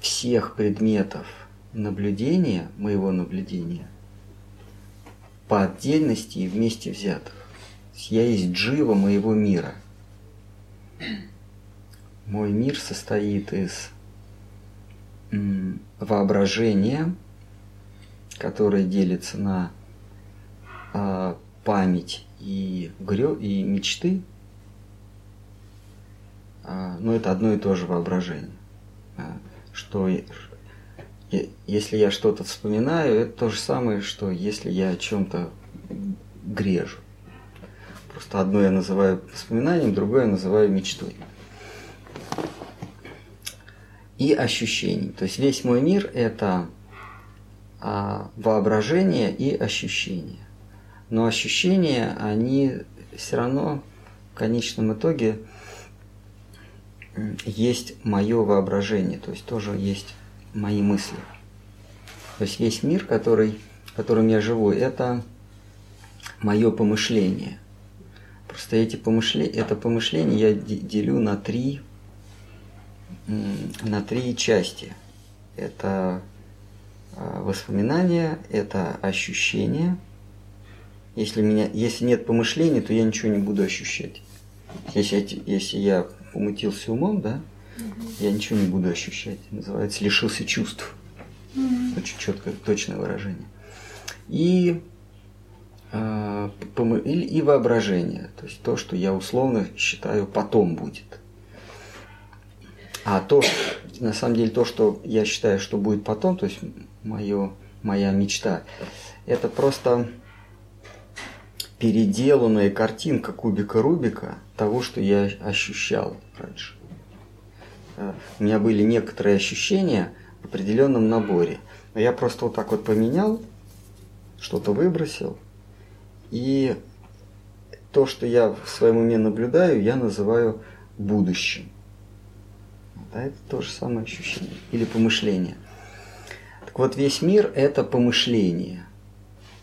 всех предметов наблюдения, моего наблюдения, по отдельности и вместе взятых. Я есть джива моего мира. Мой мир состоит из воображения, которое делится на а, память и, и мечты, но это одно и то же воображение. А, что если я что-то вспоминаю, это то же самое, что если я о чем-то грежу. Просто одно я называю воспоминанием, другое я называю мечтой. И ощущений. То есть весь мой мир это а, воображение и ощущения. Но ощущения, они все равно в конечном итоге есть мое воображение, то есть тоже есть мои мысли. То есть весь мир, который, которым я живу, это мое помышление. Просто эти помышления, это помышление я делю на три, на три части. Это а, воспоминания, это ощущения. Если, меня, если нет помышления, то я ничего не буду ощущать. Если, если я умутился умом, да, угу. я ничего не буду ощущать. Называется лишился чувств. Угу. Очень четкое, точное выражение. И, э, и, и воображение, то есть то, что я условно считаю потом будет. А то, на самом деле, то, что я считаю, что будет потом, то есть моё, моя мечта, это просто переделанная картинка кубика Рубика того, что я ощущал раньше. Э, у меня были некоторые ощущения в определенном наборе. Я просто вот так вот поменял, что-то выбросил. И то, что я в своем уме наблюдаю, я называю будущим. Да, это то же самое ощущение. Или помышление. Так вот, весь мир – это помышление,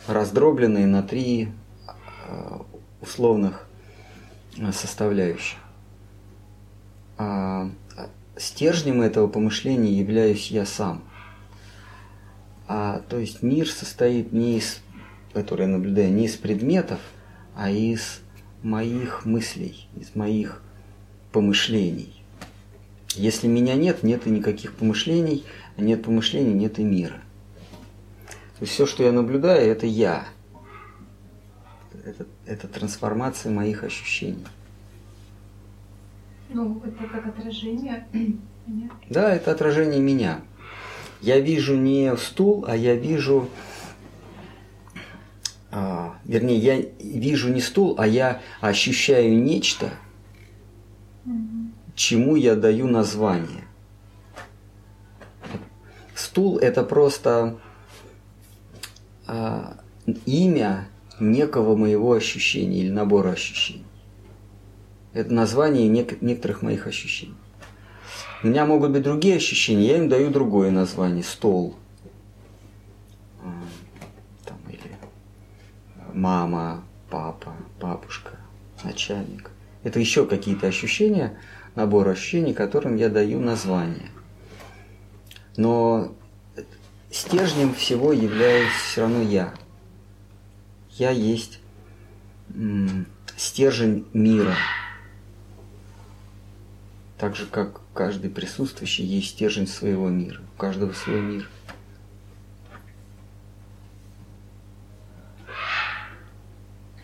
раздробленные на три условных э, составляющих. А стержнем этого помышления являюсь я сам. А, то есть мир состоит не из, который я наблюдаю, не из предметов, а из моих мыслей, из моих помышлений. Если меня нет, нет и никаких помышлений, а нет помышлений, нет и мира. То есть все, что я наблюдаю, это я – это, это трансформация моих ощущений. Ну, это как отражение меня? Да, это отражение меня. Я вижу не стул, а я вижу... А, вернее, я вижу не стул, а я ощущаю нечто, угу. чему я даю название. Стул это просто а, имя некого моего ощущения или набора ощущений. Это название нек- некоторых моих ощущений. У меня могут быть другие ощущения, я им даю другое название. Стол. А, там, или мама, папа, бабушка, начальник. Это еще какие-то ощущения, набор ощущений, которым я даю название. Но стержнем всего являюсь все равно я. Я есть стержень мира. Так же, как каждый присутствующий есть стержень своего мира. У каждого свой мир.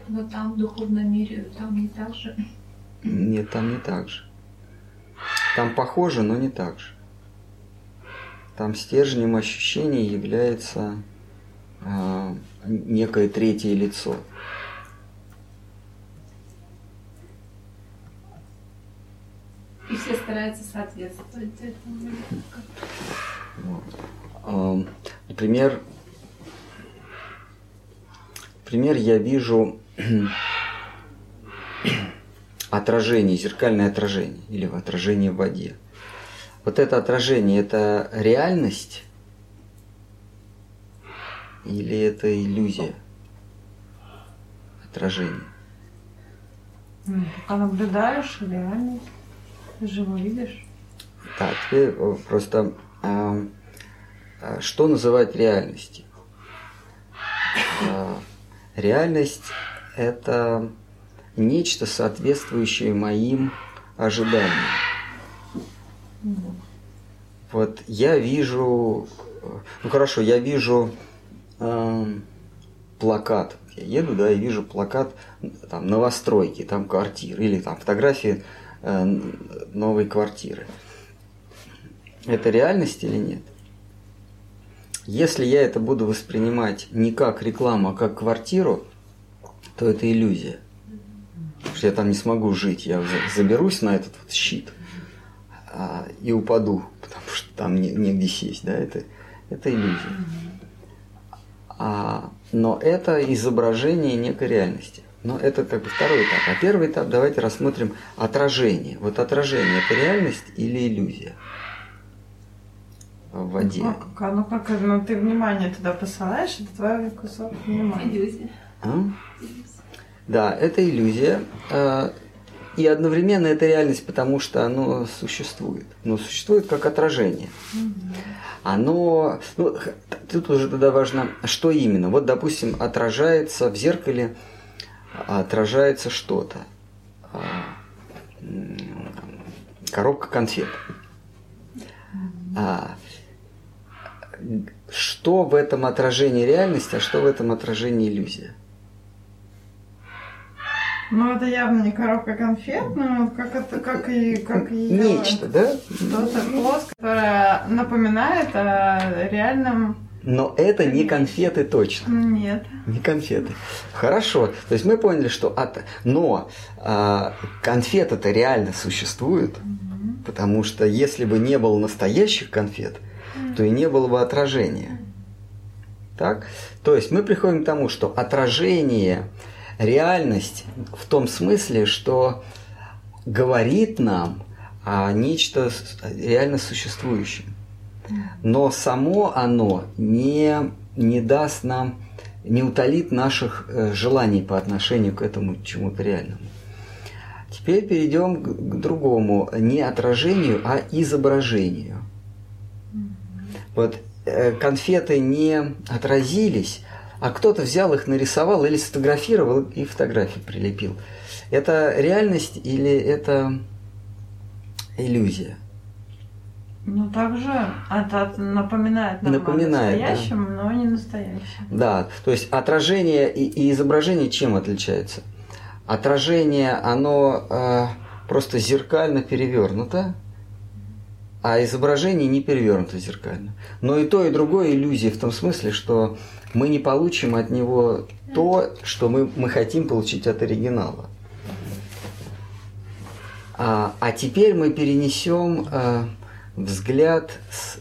Но там, в духовном мире, там не так же. Нет, там не так же. Там похоже, но не так же. Там стержнем ощущений является э, некое третье лицо. И все стараются соответствовать этому. Вот. Например, например, я вижу отражение, зеркальное отражение или отражение в воде. Вот это отражение – это реальность или это иллюзия отражения? Ну, Пока наблюдаешь, реально. Его видишь. Так, теперь э, просто а, что называть реальностью? А, Реальность – это нечто, соответствующее моим ожиданиям. Вот я вижу, ну хорошо, я вижу плакат. Я еду, да, и вижу плакат там новостройки, там квартиры или там фотографии э, новой квартиры. Это реальность или нет? Если я это буду воспринимать не как рекламу, а как квартиру, то это иллюзия. Потому что я там не смогу жить. Я за- заберусь на этот вот щит а, и упаду, потому что там не- негде сесть. Да? Это, это иллюзия. А, но это изображение некой реальности. Но это как бы второй этап. А первый этап давайте рассмотрим отражение. Вот отражение это реальность или иллюзия в воде? Ну, как, ну как, ну ты внимание туда посылаешь, это твой кусок внимания. Иллюзия. А? Да, это иллюзия. э, И одновременно это реальность, потому что оно существует. Но существует как отражение. Оно, ну, тут уже тогда важно, что именно. Вот, допустим, отражается в зеркале, отражается что-то. А, Коробка конфет. А, что в этом отражении реальности, а что в этом отражении иллюзия? Ну это явно не коробка конфет, но как это, как и, как и Нечто, да? Что-то плоское, которое напоминает о реальном... Но это не конфеты точно. Нет. Не конфеты. Хорошо. То есть мы поняли, что от... Но а, конфеты-то реально существуют, потому что если бы не было настоящих конфет, то и не было бы отражения. Так? То есть мы приходим к тому, что отражение, реальность в том смысле, что говорит нам о нечто с- реально существующем. Но само оно не, не даст нам, не утолит наших э, желаний по отношению к этому чему-то реальному. Теперь перейдем к, к другому, не отражению, а изображению. Вот э, конфеты не отразились, а кто-то взял их, нарисовал или сфотографировал и фотографию прилепил. Это реальность или это иллюзия? Ну также это напоминает нам Напоминает, о да. настоящем, но не настоящем. Да, то есть отражение и, и изображение чем отличаются? Отражение, оно э, просто зеркально перевернуто, а изображение не перевернуто зеркально. Но и то, и другое иллюзия в том смысле, что мы не получим от него то, что мы, мы хотим получить от оригинала. А, а теперь мы перенесем э, взгляд с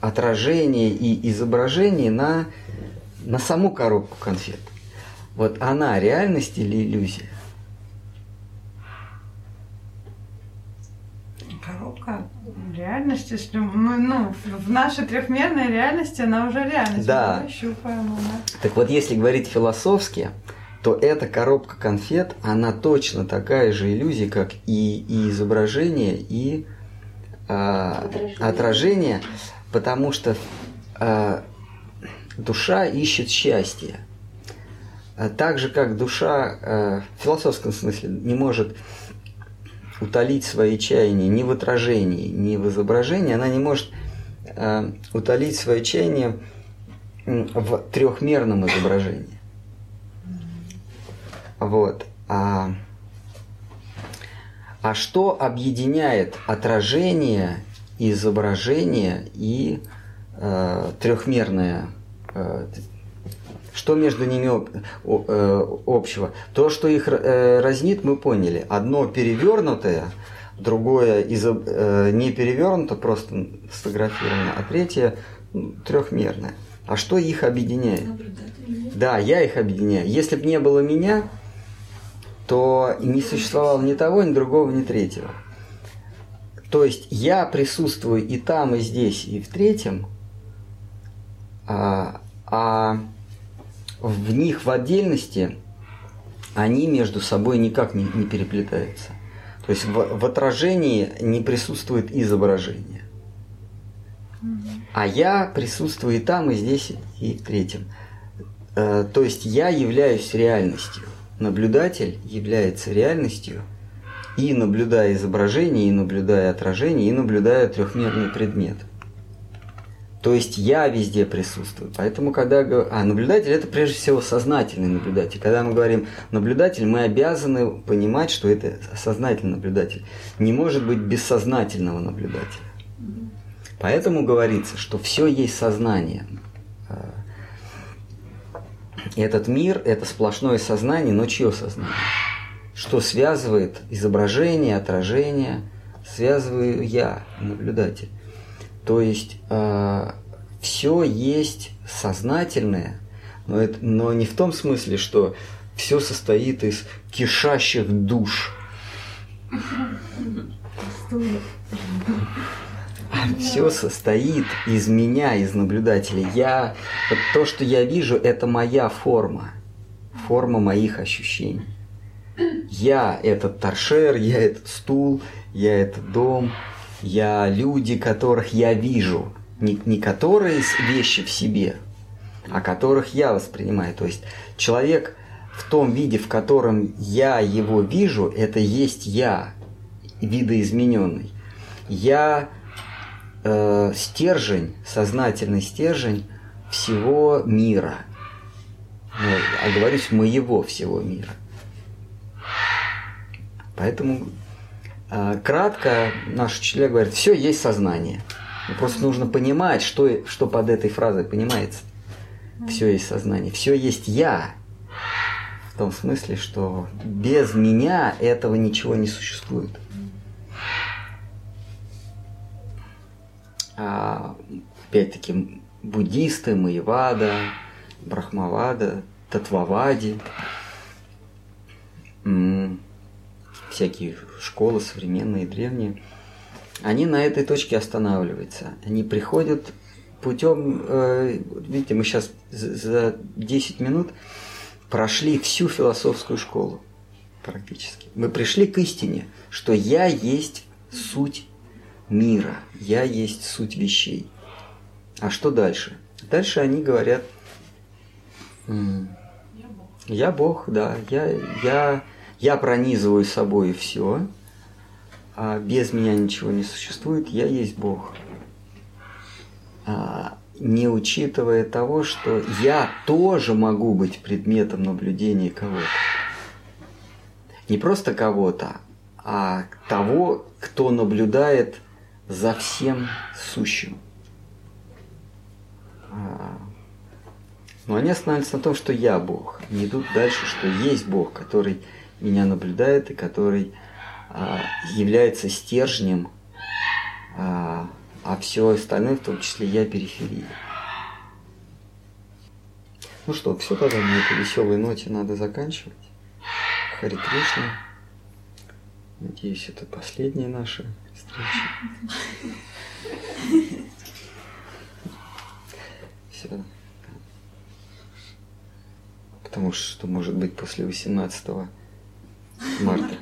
отражения и изображения на, на саму коробку конфет. Вот она реальность или иллюзия? Коробка реальность, если мы, ну, в нашей трехмерной реальности она уже реальность. Да. Мы щупаем, она. Так вот, если говорить философски, то эта коробка конфет, она точно такая же иллюзия, как и, и изображение, и а, Отражение. отражение, потому что а, душа ищет счастье. А Так же, как душа а, в философском смысле не может утолить свои чаяния ни в отражении, ни в изображении, она не может а, утолить свои чаяния в трехмерном изображении. Вот. А, а что объединяет отражение, изображение и э, трехмерное? э, что между ними э, общего? То, что их э, разнит, мы поняли. Одно перевернутое, другое э, не перевернуто, просто сфотографировано, а третье м, трехмерное. А что их объединяет? Да, я их объединяю. Если бы не было меня, то не существовало ни того, ни другого, ни третьего. То есть я присутствую и там, и здесь, и в третьем, а, а в них в отдельности они между собой никак не, не переплетаются. То есть в, в отражении не присутствует изображение. А я присутствую и там, и здесь, и в третьем. Э, То есть я являюсь реальностью. Наблюдатель является реальностью, и наблюдая изображение, и наблюдая отражение, и наблюдая трехмерный предмет. То есть я везде присутствую. Поэтому, когда... А, наблюдатель – это прежде всего сознательный наблюдатель. Когда мы говорим наблюдатель, мы обязаны понимать, что это сознательный наблюдатель. Не может быть бессознательного наблюдателя. Поэтому говорится, что все есть сознание. Э, Этот мир – это сплошное сознание, но чье сознание? Что связывает изображение, отражение, связываю я, наблюдатель. То есть все есть сознательное, но, это, но не в том смысле, что все состоит из кишащих душ. Все состоит из меня, из наблюдателя. Я, то, что я вижу, это моя форма, форма моих ощущений. Я этот торшер, я этот стул, я этот дом, я люди, которых я вижу. Не, не которые вещи в себе, а которых я воспринимаю. То есть человек в том виде, в котором я его вижу, это есть я, видоизмененный. Я э, стержень, сознательный стержень всего мира. Ну, оговорюсь, моего всего мира. Поэтому кратко наш учителя говорят, все есть сознание. Просто нужно понимать, что, что под этой фразой понимается. Все есть сознание. Все есть я. В том смысле, что без меня этого ничего не существует. А, опять-таки, буддисты, Маевада, Брахмавада, Татвавади, всякие школы современные, древние, они на этой точке останавливаются. Они приходят путем, э, видите, мы сейчас за- за 10 минут прошли всю философскую школу практически. Мы пришли к истине, что я есть суть мира, я есть суть вещей. А что дальше? Дальше они говорят, я Бог, да, я, я, я пронизываю собой все, а без меня ничего не существует, я есть Бог. А, не учитывая того, что я тоже могу быть предметом наблюдения кого-то. Не просто кого-то, а того, кто наблюдает за всем сущим. А, Но они останавливаются на том, что я Бог. Не идут дальше, что есть Бог, который меня наблюдает и который а, является стержнем, а, а все остальное, в том числе я, периферия. Ну что, все тогда на этой веселой ноте надо заканчивать. Хари Кришна. Надеюсь, это последняя наша встреча. Все. Потому что может быть после 18 марта?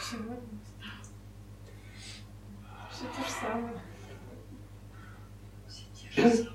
Сегодня все то же самое. Сейчас.